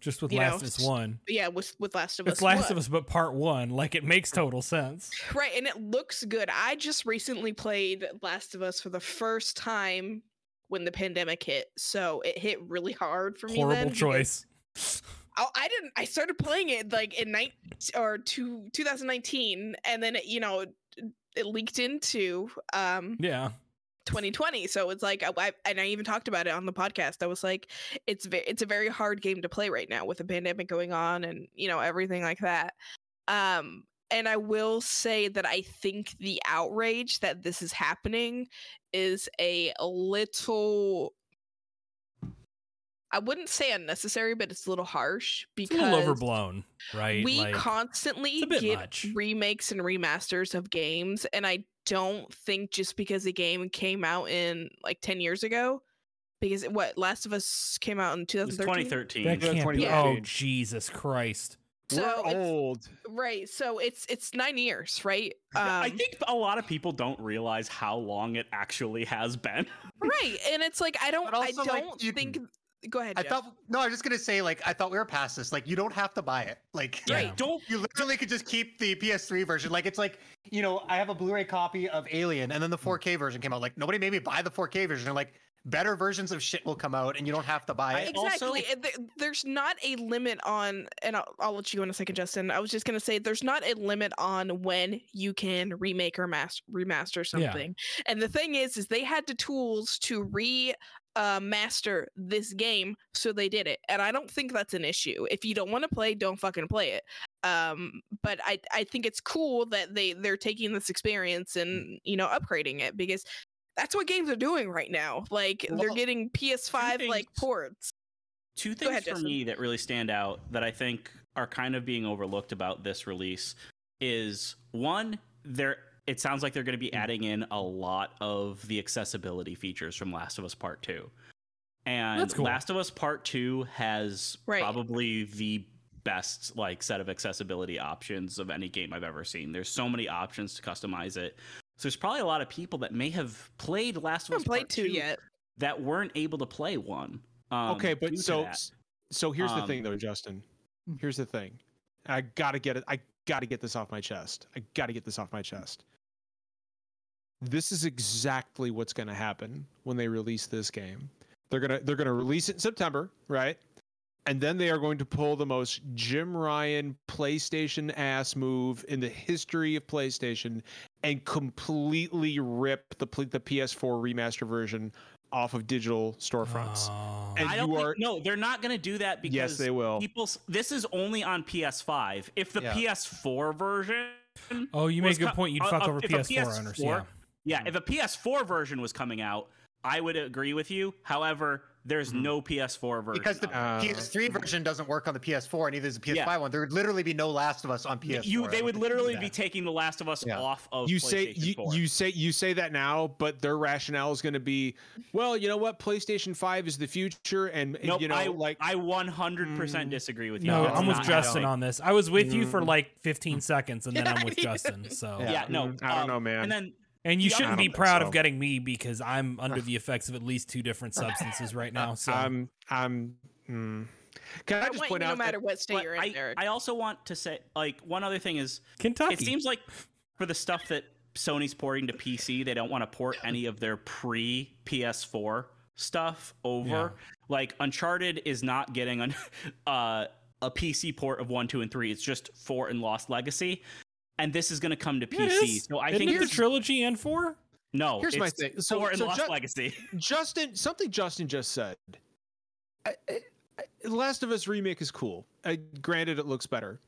Just with you know, Last of Us One. yeah, with with Last of Us. It's. Last 1. of Us, but part one. Like it makes total sense. Right, and it looks good. I just recently played Last of Us for the first time when the pandemic hit, so it hit really hard for me. Horrible choice. *laughs* Oh, I didn't. I started playing it like in night or two, 2019, and then it, you know it, it leaked into um Yeah. 2020. So it's like I, and I even talked about it on the podcast. I was like, it's ve- it's a very hard game to play right now with the pandemic going on and you know everything like that. Um, and I will say that I think the outrage that this is happening is a little. I wouldn't say unnecessary, but it's a little harsh It's because a little overblown, right? we Like, constantly it's a bit get much. remakes and remasters of games, and I don't think just because a game came out in like 10 years ago, because what Last of Us came out in It 2013. 2013. Yeah, can't be. 2013. Oh Jesus Christ! So We're old. Right. So it's it's nine years, right? I Um, think a lot of people don't realize how long it actually has been. right, and it's like I don't But I don't you- think. Go ahead. I Jeff. thought no, I was just gonna say like I thought we were past this. Like you don't have to buy it. Like Yeah. Right. Don't you literally could just keep the PS3 version. Like it's like you know I have a Blu-ray copy of Alien, and then the 4K version came out. Like nobody made me buy the 4K version. Like better versions of shit will come out, and you don't have to buy it. Exactly. and there- There's not a limit on, and I'll, I'll let you go in a second, Justin. I was just gonna say there's not a limit on when you can remake or mas- remaster something. Yeah. something. And the thing is, is they had the tools to re uh, master this game, so they did it. And I don't think that's an issue. If you don't want to play, don't fucking play it. Um, but I I think it's cool that they they're taking this experience Mm. and you know upgrading it because. That's what games are doing right now. Like they're getting PS5 like ports. two things ahead, for Justin. me that really stand out that I think are kind of being overlooked about this release is one, there it sounds like they're going to be mm. adding in a lot of the accessibility features from Last of Us Part 2. And cool. Last of Us Part 2 has Right. probably the best like set of accessibility options of any game I've ever seen. There's so many options to customize it. So there's probably a lot of people that may have played Last I of Us played Part two 2 yet. that weren't able to play one. Um, okay, but so that. so here's the Um, thing though, Justin. Here's the thing. I gotta get it. I gotta get this off my chest. I gotta get this off my chest. This is exactly what's gonna happen when they release this game. They're gonna they're gonna release it in September, right? And then they are going to pull the most Jim Ryan PlayStation ass move in the history of PlayStation and completely rip the the PS4 remaster version off of digital storefronts. Oh. And I don't you think, no, they're not going to do that because yes, they will. people. This is only on PS5. If the Yeah. PS4 version, oh, you make a good co- point. You'd uh, fuck uh, over if a PS4 owners. Yeah. yeah, if a PS4 version was coming out, I would agree with you. However, there's Mhm. no PS4 version Because the. Uh, PS3 version doesn't work on the PS4, and neither does the PS5 Yeah. one. There would literally be no Last of Us on PS4. you, they would literally be taking The Last of Us Yeah. off of you say you, 4. you say you say that now, but their rationale is going to be, well, you know what, PlayStation Five is the future, and Nope, you know, I, like I 100% Mm, disagree with you. No, That's I'm with Justin on this. I was with you for Mm. like 15 seconds, and then I'm with Yeah. *laughs* Justin. So, Yeah. Yeah, no, Mm, I don't um, know, man. And then and you The shouldn't be I don't think proud so. of getting me because I'm under the effects of at least two different substances right now. So, I'm I'm. mm. Can I I just want point you no matter that, what state you're in, I, Derek. I also want to say, like, one other thing is, Kentucky. it seems like for the stuff that Sony's porting to PC, they don't want to port any of their pre PS4 stuff over. Yeah. Like, Uncharted is not getting an, *laughs* uh, a PC port of one, two, and three. It's just four and Lost Legacy, and this is going to come to Yeah, it PC. is. So I Isn't think it the trilogy and four? No, Here's my thing. So- four in so Lost Ju- Legacy. *laughs* Justin, something Justin just said. I, I, I- Last of Us remake is cool. I, granted, it looks better.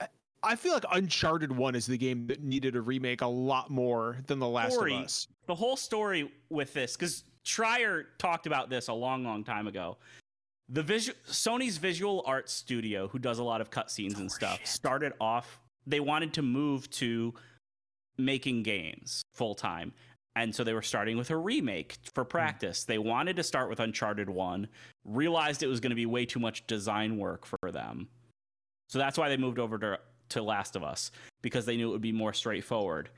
I, I feel like Uncharted One is the game that needed a remake a lot more than The Last Story. of Us. the whole story with this because Schreier talked about this a long, long time ago. The visual Sony's visual art studio, who does a lot of cutscenes and oh, stuff, started off. They wanted to move to making games full time, and so they were starting with a remake for hmm. practice. They wanted to start with Uncharted One, realized it was going to be way too much design work for them, so that's why they moved over to to Last of Us because they knew it would be more straightforward.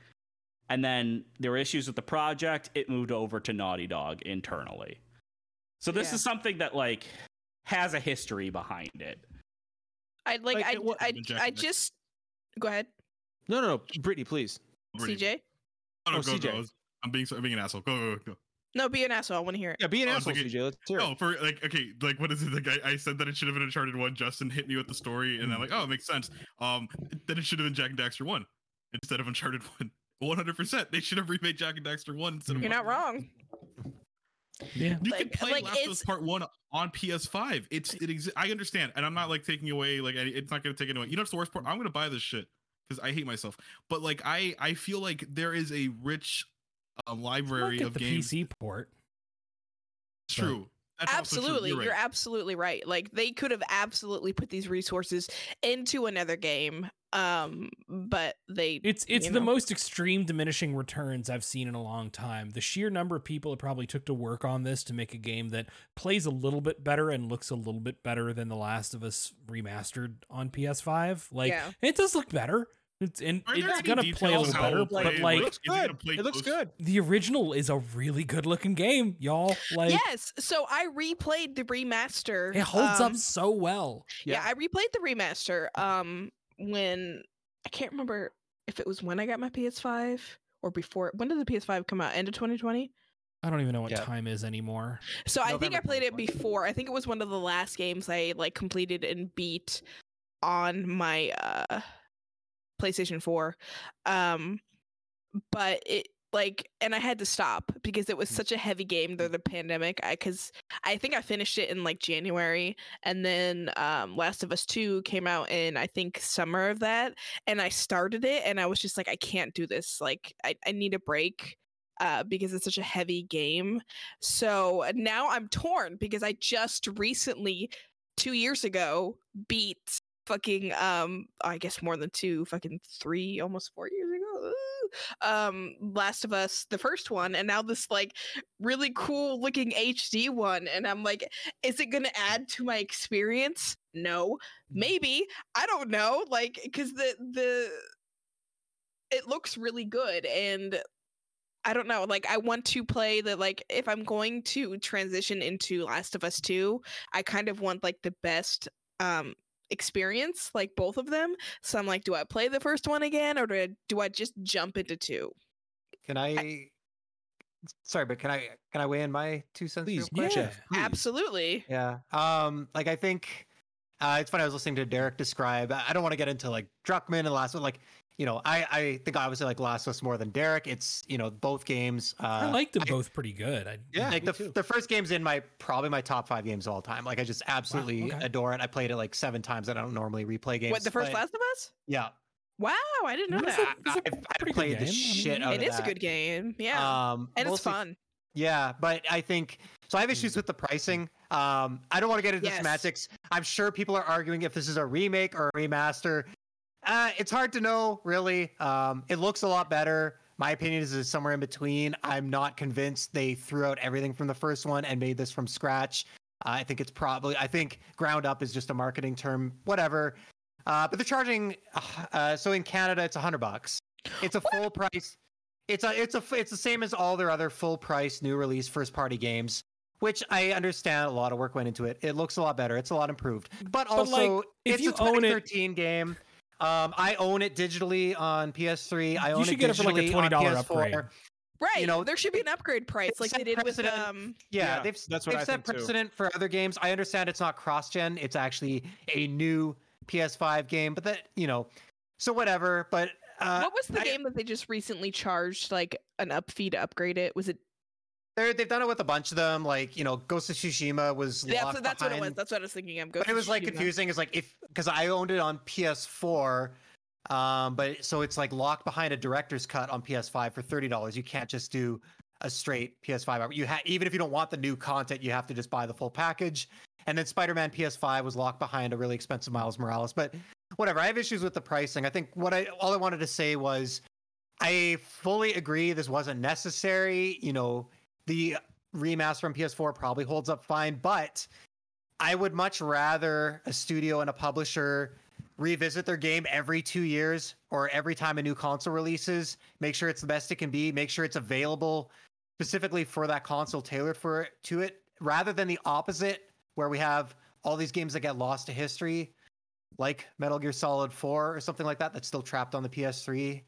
And then there were issues with the project. It moved over to naughty dog internally. So this Yeah. is something that like has a history behind it. I like, Like, I it wa- I, I just go ahead, No, no, no, Brittany, please. CJ. Oh, no, Oh, go, CJ. go. I'm being I'm being an asshole. Go, go, go. No, be an asshole. I want to hear it. Yeah, be an Oh, asshole, like a- CJ. Let's hear it. Oh, for like okay, like what is it? Like I, I said that it should have been Uncharted one. Justin hit me with the story, and I'm like, oh, it makes sense. Um, then it should have been Jak and Daxter one instead of Uncharted *laughs* one. One hundred percent. They should have remade Jak and Daxter one instead of. You're not wrong. Yeah. You Like- can play like, Last of Us Part One on PS5. It's it. Exi- I understand, and I'm not like taking away like any- it's not going to take it away. You know it's the worst part? I'm going to buy this shit because I hate myself. But like I I feel like there is a rich uh, library Look at of the games. PC port. It's true. That's absolutely You're you're, right. absolutely right like they could have absolutely put these resources into another game um but they It's it's the know. most extreme diminishing returns I've seen in a long time. The sheer number of people it probably took to work on this to make a game that plays a little bit better and looks a little bit better than The Last of Us remastered on PS5. Like Yeah. it does look better. It's and Are there it's gonna play a little how better, it'll but play? it like looks Is it good. It looks good. the original is a really good looking game, y'all. Like yes so i replayed the remaster it holds um, up so well. yeah. i replayed the remaster um when i can't remember if it was when i got my ps5 or before when did the ps5 come out end of 2020 I don't even know what Yeah. time is anymore. So I think I played it before. I think it was one of the last games I like completed and beat on my uh PlayStation 4. Um but it like and I had to stop because it was such a heavy game during the pandemic. I cuz I think I finished it in like January and then um Last of Us 2 came out in I think summer of that and I started it and I was just like I can't do this. Like I I need a break uh, because it's such a heavy game. So now I'm torn because I just recently, two years ago, beat fucking um I guess more than two, fucking three, almost four years ago. Um, Last of Us, the first one, and now this like really cool looking HD one, and I'm like, is it gonna add to my experience? No, maybe I don't know, like because the the it looks really good and I don't know. Like, I want to play the like. If I'm going to transition into Last of Us Two, I kind of want like the best um experience, like both of them. So I'm like, do I play the first one again, or do I, do I just jump into two? Can I? Sorry, but can I can I weigh in my two cents? Please. Yeah. Please. Absolutely. Yeah. Um, like I think uh, it's funny. I was listening to Derek describe. I I don't want to get into like Druckman and Last one. Like, you know, I I think obviously like Last of Us more than Derek. It's you know both games. Uh, I like them I- both pretty good. I, Yeah. like the, too. the first game's in my probably my top five games of all time. Like I just absolutely okay. adore it. I played it like seven times. I don't normally replay games. what the first but- Last of Us? Yeah, Wow, I didn't know It's that. a- it's a I've, I've pretty good played the game. I shit mean, out It of is a good game. Yeah, Um, and it's fun. Yeah, but I think so. I have issues with the pricing. Um, I don't want to get into Yes. semantics. I'm sure people are arguing if this is a remake or a remaster. Uh, it's hard to know, really. Um, it looks a lot better. My opinion is it's somewhere in between. I'm not convinced they threw out everything from the first one and made this from scratch. I think it's probably. I think ground up is just a marketing term. Whatever. Uh, but they're charging. Uh, so in Canada, it's a hundred bucks. It's a full price. It's a it's a it's the same as all their other full price new release first party games, which I understand a lot of work went into it. It looks a lot better. It's a lot improved. But like, also, if it's you a own it- 2013 game. Um, I own it digitally on PS3. I own should it get it for, like, a digitally on $20 PS4. upgrade. Right. know, there should be an upgrade price like they did with um Yeah, Yeah, they've that's what they've I set think too. precedent for other games. I understand it's not cross gen; it's actually a new PS5 game. But that you know, so whatever. But Uh, what was the I- game that they just recently charged like an up fee to upgrade it? Was it? They're, they've done it with a bunch of them. Like you know, Ghost of Tsushima was Yeah, locked that's what it was. behind- That's what I was thinking of. but Ghost it was like confusing. Is like if because I owned it on PS4, um, but so it's like locked behind a director's cut on PS5 for thirty dollars. You can't just do a straight PS5. You ha- even if you don't want the new content, you have to just buy the full package. And then Spider-Man PS5 was locked behind a really expensive Miles Morales. But whatever, I have issues with the pricing. I think what I all I wanted to say was I fully agree this wasn't necessary. You know, the remaster on PS4 probably holds up fine, but I would much rather a studio and a publisher revisit their game every two years or every time a new console releases, make sure it's the best it can be, make sure it's available specifically for that console tailored for it to it, rather than the opposite, where we have all these games that get lost to history, like Metal Gear Solid 4 or something like that, that's still trapped on the PS3.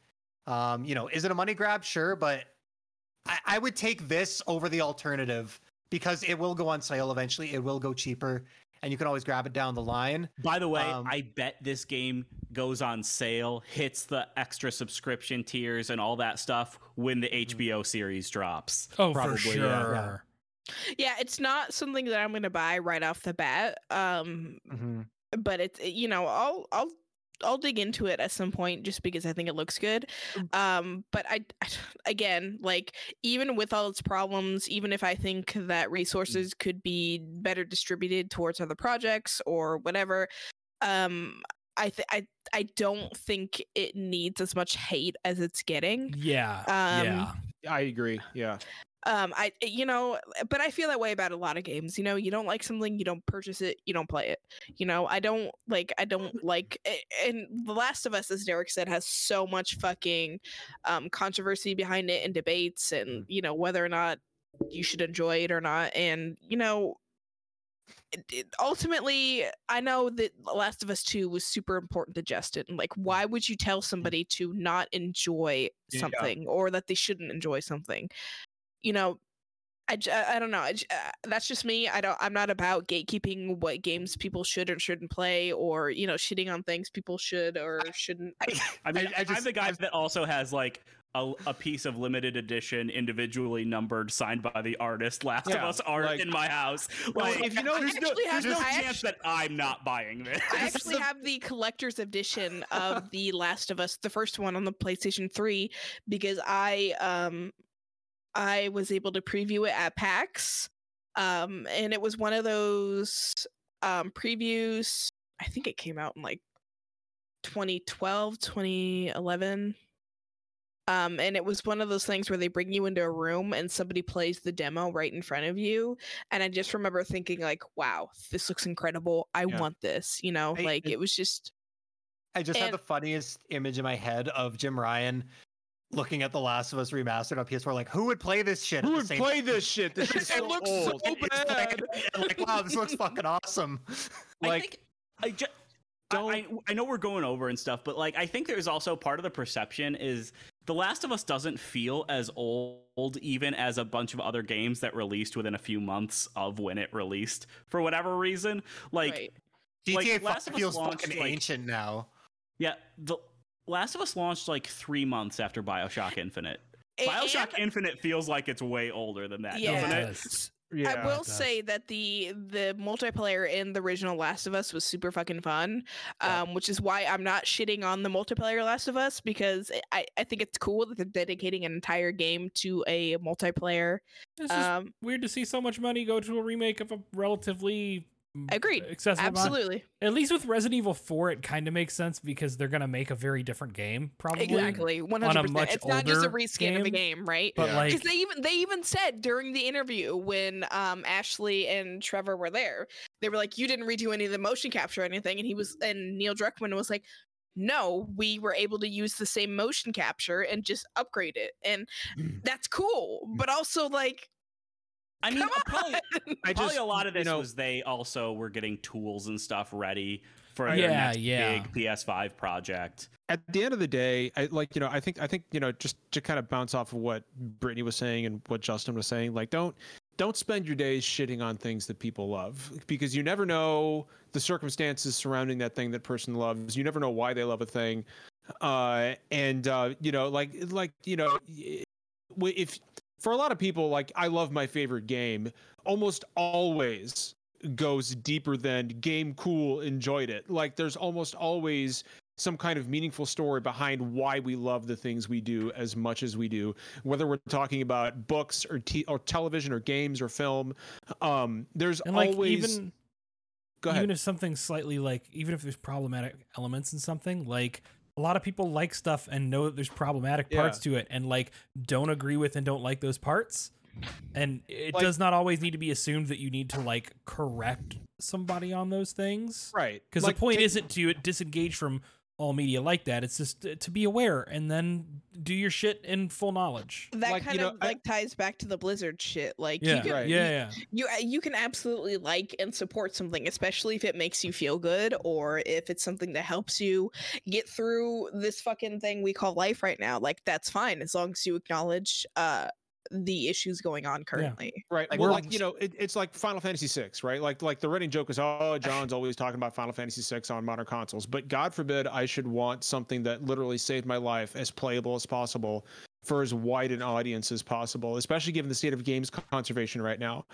Um, you know, is it a money grab? Sure, but I, I would take this over the alternative because it will go on sale eventually. It will go cheaper, and you can always grab it down the line. By the way, Um, I bet this game goes on sale, hits the extra subscription tiers and all that stuff when the HBO series drops. Oh, Probably, for yeah. sure. Yeah, it's not something that I'm gonna buy right off the bat. Um, but it's you know I'll I'll I'll dig into it at some point just because I think it looks good. Um, but I *sighs* again like even with all its problems, even if I think that resources could be better distributed towards other projects or whatever, um, I th- I I don't think it needs as much hate as it's getting. Yeah. Um, yeah. I agree. Yeah. Um i eh, you know eh, but i feel that way about a lot of games you know you don't like something you don't purchase it you don't play it you know? I don't like i don't *laughs* like eh, and the last of us as derek said has so much fucking um controversy behind it and debates and mm. you know whether or not you should enjoy it or not and you know it, it, ultimately i know that The last of us 2 was super important to justin like mm. why would you tell mm. somebody to not enjoy Yeah. something or that they shouldn't enjoy something you know I, I don't know. I j- uh, that's just me. I don't. I'm not about gatekeeping what games people should or shouldn't play, or you know, shitting on things people should or shouldn't. *laughs* I mean, I- I I, am the guy that also has like a, a piece of limited edition, individually numbered, signed by the artist, Last Yeah, of Us art like- in my house. Well, Like, if you know- there's no, actually have there's no the- I chance that I'm not buying this. I *laughs* actually have the collector's edition of *laughs* The Last of Us, the first one on the PlayStation 3, because I um I was able to preview it at PAX. Um and it was one of those um previews. I think it came out in like 2012, 2011. Um, and it was one of those things where they bring you into a room and somebody plays the demo right in front of you. And I just remember thinking, like, wow, this looks incredible. I Yeah. want this. You know, I- like it- it was just I just had the funniest image in my head of Jim Ryan looking at The Last of Us remastered on PS4, like, who would play this shit? at Who would same play time? this shit? This *laughs* is It so looks old. so bad. *laughs* like, wow, this looks fucking awesome. I Like, think I just. don't- I, I know we're going over and stuff, but like I think there's also part of the perception is The Last of Us doesn't feel as old even as a bunch of other games that released within a few months of when it released for whatever reason. Like right. like, GTA Last of Us feels launched, fucking like- ancient now. Yeah, The Last of Us launched like three months after Bioshock Infinite. A- Bioshock and Infinite feels like it's way older than that, Yeah. doesn't It it? does. yeah. I will say that the the multiplayer in the original Last of Us was super fucking fun, Yeah. um, which is why I'm not shitting on the multiplayer Last of Us because I, I think it's cool that they're dedicating an entire game to a multiplayer. It's just Um, weird to see so much money go to a remake of a relatively Agreed. accessible amount. absolutely, At least with Resident Evil 4, it kind of makes sense because they're gonna make a very different game, probably. exactly, one on a hundred much percent. It's not just a older reskin of a game, game, right? But Yeah. like, because they even they even said during the interview when um Ashley and Trevor were there, they were like, "You didn't redo any of the motion capture or anything," and he was and Neil Druckmann was like, "No, we were able to use the same motion capture and just upgrade it, and Mm. that's cool." But also, like, I mean, come probably, I probably just, a lot of you this know- was they also were getting tools and stuff ready for Uh, their yeah, next yeah. big PS5 project. at the end of the day, I like you know, I think I think you know, just to kind of bounce off of what Brittany was saying and what Justin was saying, like don't don't spend your days shitting on things that people love because you never know the circumstances surrounding that thing that person loves. You never know why they love a thing. uh, and uh, you know, like like you know, if for a lot of people, like I love my favorite game, almost always goes deeper than game cool enjoyed it. Like there's almost always some kind of meaningful story behind why we love the things we do as much as we do whether we're talking about books or t- or television or games or film um there's And like always even go ahead even if something slightly like even if there's problematic elements in something like a lot of people like stuff and know that there's problematic parts to it and like don't agree with and don't like those parts. And it Like- does not always need to be assumed that you need to like correct somebody on those things. Right. Because Like, the point take- isn't to disengage from all media like that. It's just to- to be aware and then do your shit in full knowledge. That Like, you kind know, of I- like ties back to the Blizzard shit. Like yeah. you can, Right. yeah yeah. you uh, you can absolutely like and support something especially if it makes you feel good or if it's something that helps you get through this fucking thing we call life right now. Like that's fine as long as you acknowledge uh the issues going on currently Right. Like, well, like you know, it, it's like Final Fantasy VI, right? Like, like the running joke is, oh, *laughs* John's always talking about Final Fantasy VI on modern consoles. But God forbid I should want something that literally saved my life as playable as possible for as wide an audience as possible, especially given the state of games conservation right now.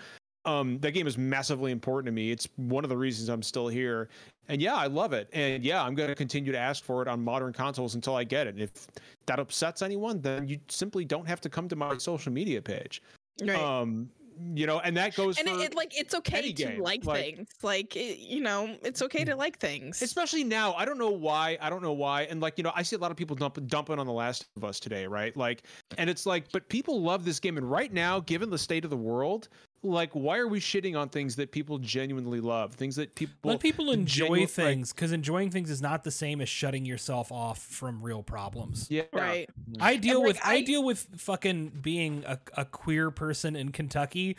Um, that game is massively important to me. It's one of the reasons I'm still here. And yeah, I love it. And yeah, I'm going to continue to ask for it on modern consoles until I get it. And if that upsets anyone, then you simply don't have to come to my social media page right um you know and that goes and for it, it like it's okay to game, like, like- things like it, you know it's okay to like things especially now i don't know why i don't know why and like you know i see a lot of people dump, dumping on the last of us today right like and it's like but people love this game and right now given the state of the world like why are we shitting on things that people genuinely love things that people let people enjoy genu- things because enjoying things is not the same as shutting yourself off from real problems yeah right I deal like, with I, I- deal with fucking being a, a queer person in Kentucky,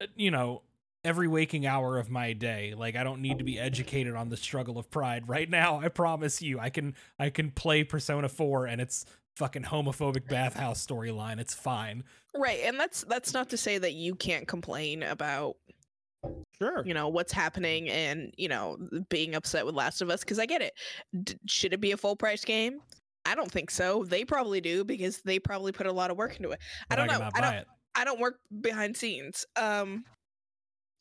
uh, you know, every waking hour of my day. Like I don't need to be educated on the struggle of pride right now. I promise you. I can I can play Persona 4 and it's fucking homophobic bathhouse storyline. It's fine. right and that's that's not to say that you can't complain about sure. you know what's happening and you know being upset with last of us because i get it. D- should it be a full price game? I don't think so. They probably do because they probably put a lot of work into it. I don't know. i don't it. i don't work behind scenes. Um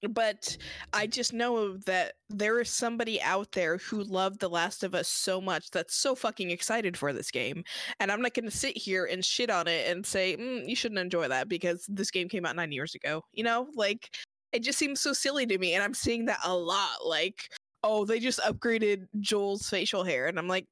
but i just know that there is somebody out there who loved the last of us so much that's so fucking excited for this game and i'm not going to sit here and shit on it and say mm, you shouldn't enjoy that because this game came out nine years ago you know? Like it just seems so silly to me and i'm seeing that a lot like oh they just upgraded joel's facial hair and i'm like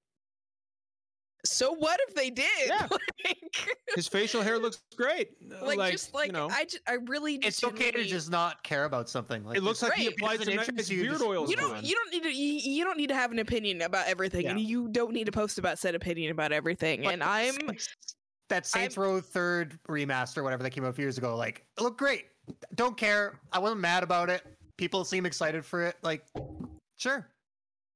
so what if they did Yeah. *laughs* like, his facial hair looks great *laughs* like, just like you know i just i really It's okay to just not care about something. Like it looks just- like he Right. applied Doesn't some nice you, beard just- oils you to don't him. you don't need to you, you don't need to have an opinion about everything and you don't need to post about said opinion about everything But and i'm Saints- that Saints Row third remaster, whatever that came out a few years ago. Like, it looked great. Don't care. I wasn't mad about it. People seem excited for it. Like, sure.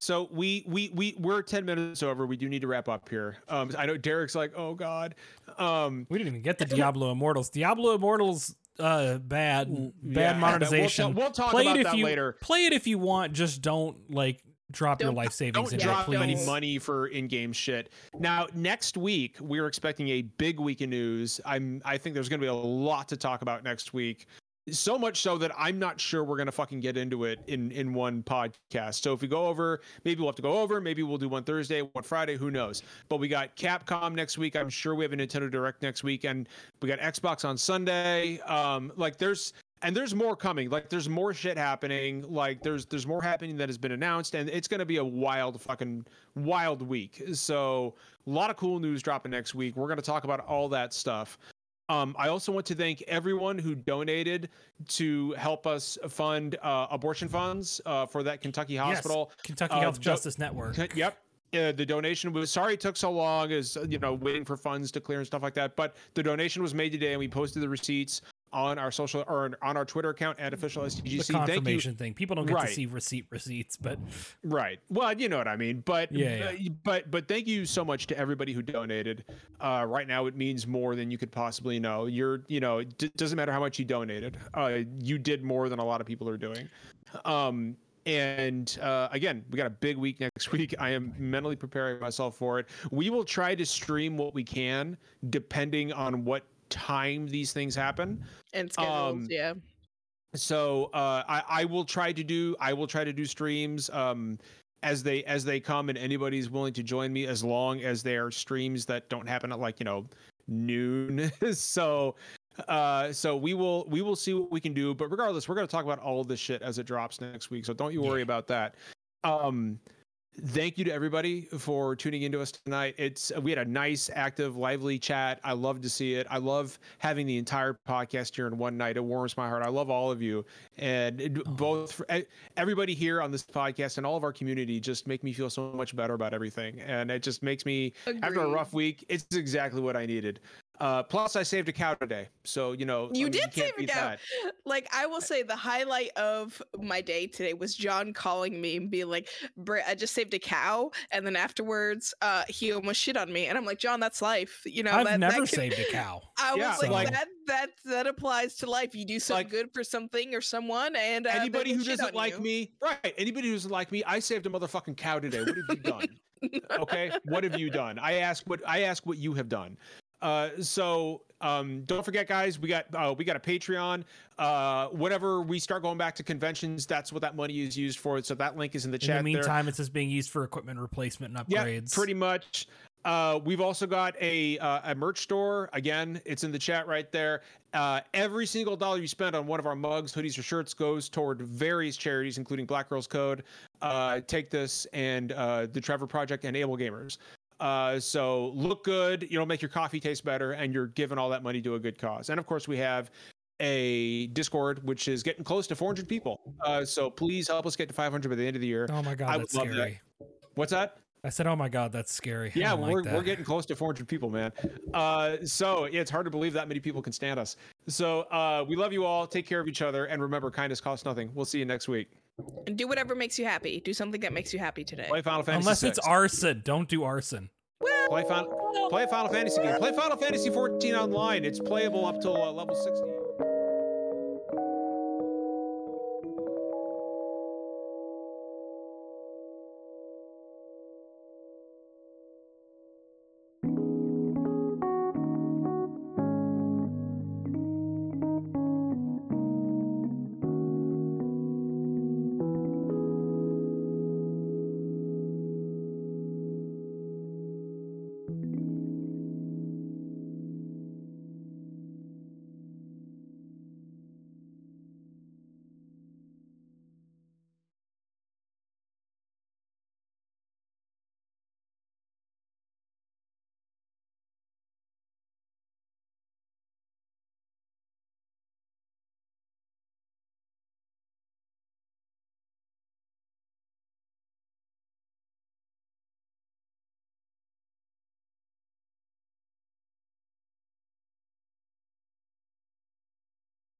So we we we we're ten minutes over. We do need to wrap up here. Um, I know Derek's like, oh god. Um, We didn't even get the Diablo Immortals. Diablo Immortals uh bad yeah, bad monetization. We'll, we'll talk play about it if that you later. play it if you want, just don't like drop your Don't- life savings Don't in drop it, any money for in-game shit. Now, next week we're expecting a big week of news. I'm I think there's going to be a lot to talk about next week. So much so that I'm not sure we're to fucking get into it in in one podcast. So if we go over, maybe we'll have to go over. Maybe we'll do one Thursday, one Friday. Who knows? But we got Capcom next week. I'm sure we have a Nintendo Direct next week, and we got Xbox on Sunday. Um, like there's and there's more coming like there's more shit happening like there's there's more happening that has been announced and it's to be a wild fucking wild week so a lot of cool news dropping next week we're to talk about all that stuff um, I also want to thank everyone who donated to help us fund uh, abortion funds uh, for that Kentucky Yes, hospital. Kentucky Uh, Health Justice Network. Yep. Uh, the donation was sorry it took so long as you know waiting for funds to clear and stuff like that but the donation was made today and we posted the receipts on our social or on our twitter account at official The stgc thank you confirmation thing. People don't get Right. to see receipt receipts, but right well you know what i mean but Yeah, uh, but but thank you so much to everybody who donated uh right now it means more than you could possibly know you're you know it d- doesn't matter how much you donated uh you did more than a lot of people are doing um And uh, again, we got a big week next *laughs* week. I am mentally preparing myself for it. We will try to stream what we can, depending on what time these things happen. And schedules, Um, yeah. So uh, I, I will try to do I will try to do streams um, as they as they come, and anybody's willing to join me as long as they are streams that don't happen at like you know noon. *laughs* so uh so we will we will see what we can do but regardless we're going to talk about all of this shit as it drops next week so don't you worry Yeah. about that um thank you to everybody for tuning into us tonight. It's we had a nice active lively chat. I love to see it. I love having the entire podcast here in one night. It warms my heart. I love all of you. And it, Oh. both for, everybody here on this podcast and all of our community just make me feel so much better about everything. And it just makes me after a rough week it's exactly what i needed uh plus i saved a cow today so you know You I mean, did can't save a cow. that. Like I will say, the highlight of my day today was John calling me and being like, "Britt, I just saved a cow," and then afterwards, uh, he almost shit on me, and I'm like, "John, that's life." You know, I've that, never that can- saved a cow. *laughs* I Yeah, was like, like- that that that applies to life. You do something Like- good for something or someone, and uh, anybody who doesn't like you. me right anybody who doesn't like me i saved a motherfucking cow today what have you *laughs* done okay what have you done i ask what i ask what you have done uh so um don't forget guys we got uh we got a patreon uh whenever we start going back to conventions that's what that money is used for so that link is in the chat. In the there. meantime, it's just being used for equipment replacement and upgrades. Yeah, upgrades. pretty much. Uh, we've also got a uh, a merch store. Again, it's in the chat right there. Uh, every single dollar you spend on one of our mugs, hoodies, or shirts goes toward various charities, including Black Girls Code, uh, Take This, and uh, the Trevor Project, and Able Gamers. Uh, so look good. You know, make your coffee taste better, and you're giving all that money to a good cause. And of course, we have a Discord, which is getting close to 400 people. Uh, so please help us get to 500 by the end of the year. Oh my god, I would that's love that. What's that? I said, "Oh my god, that's scary." I Yeah, we're, we're getting close to 400 people, man. Uh, so yeah, it's hard to believe that many people can stand us. So uh, we love you all. Take care of each other, and remember, kindness costs nothing. We'll see you next week. And do whatever makes you happy. Do something that makes you happy today. Play Final Fantasy. Unless it's VI. arson, don't do arson. Well, Play Final, play a Final Fantasy game. Play Final Fantasy 14 online. It's playable up to uh, level 60.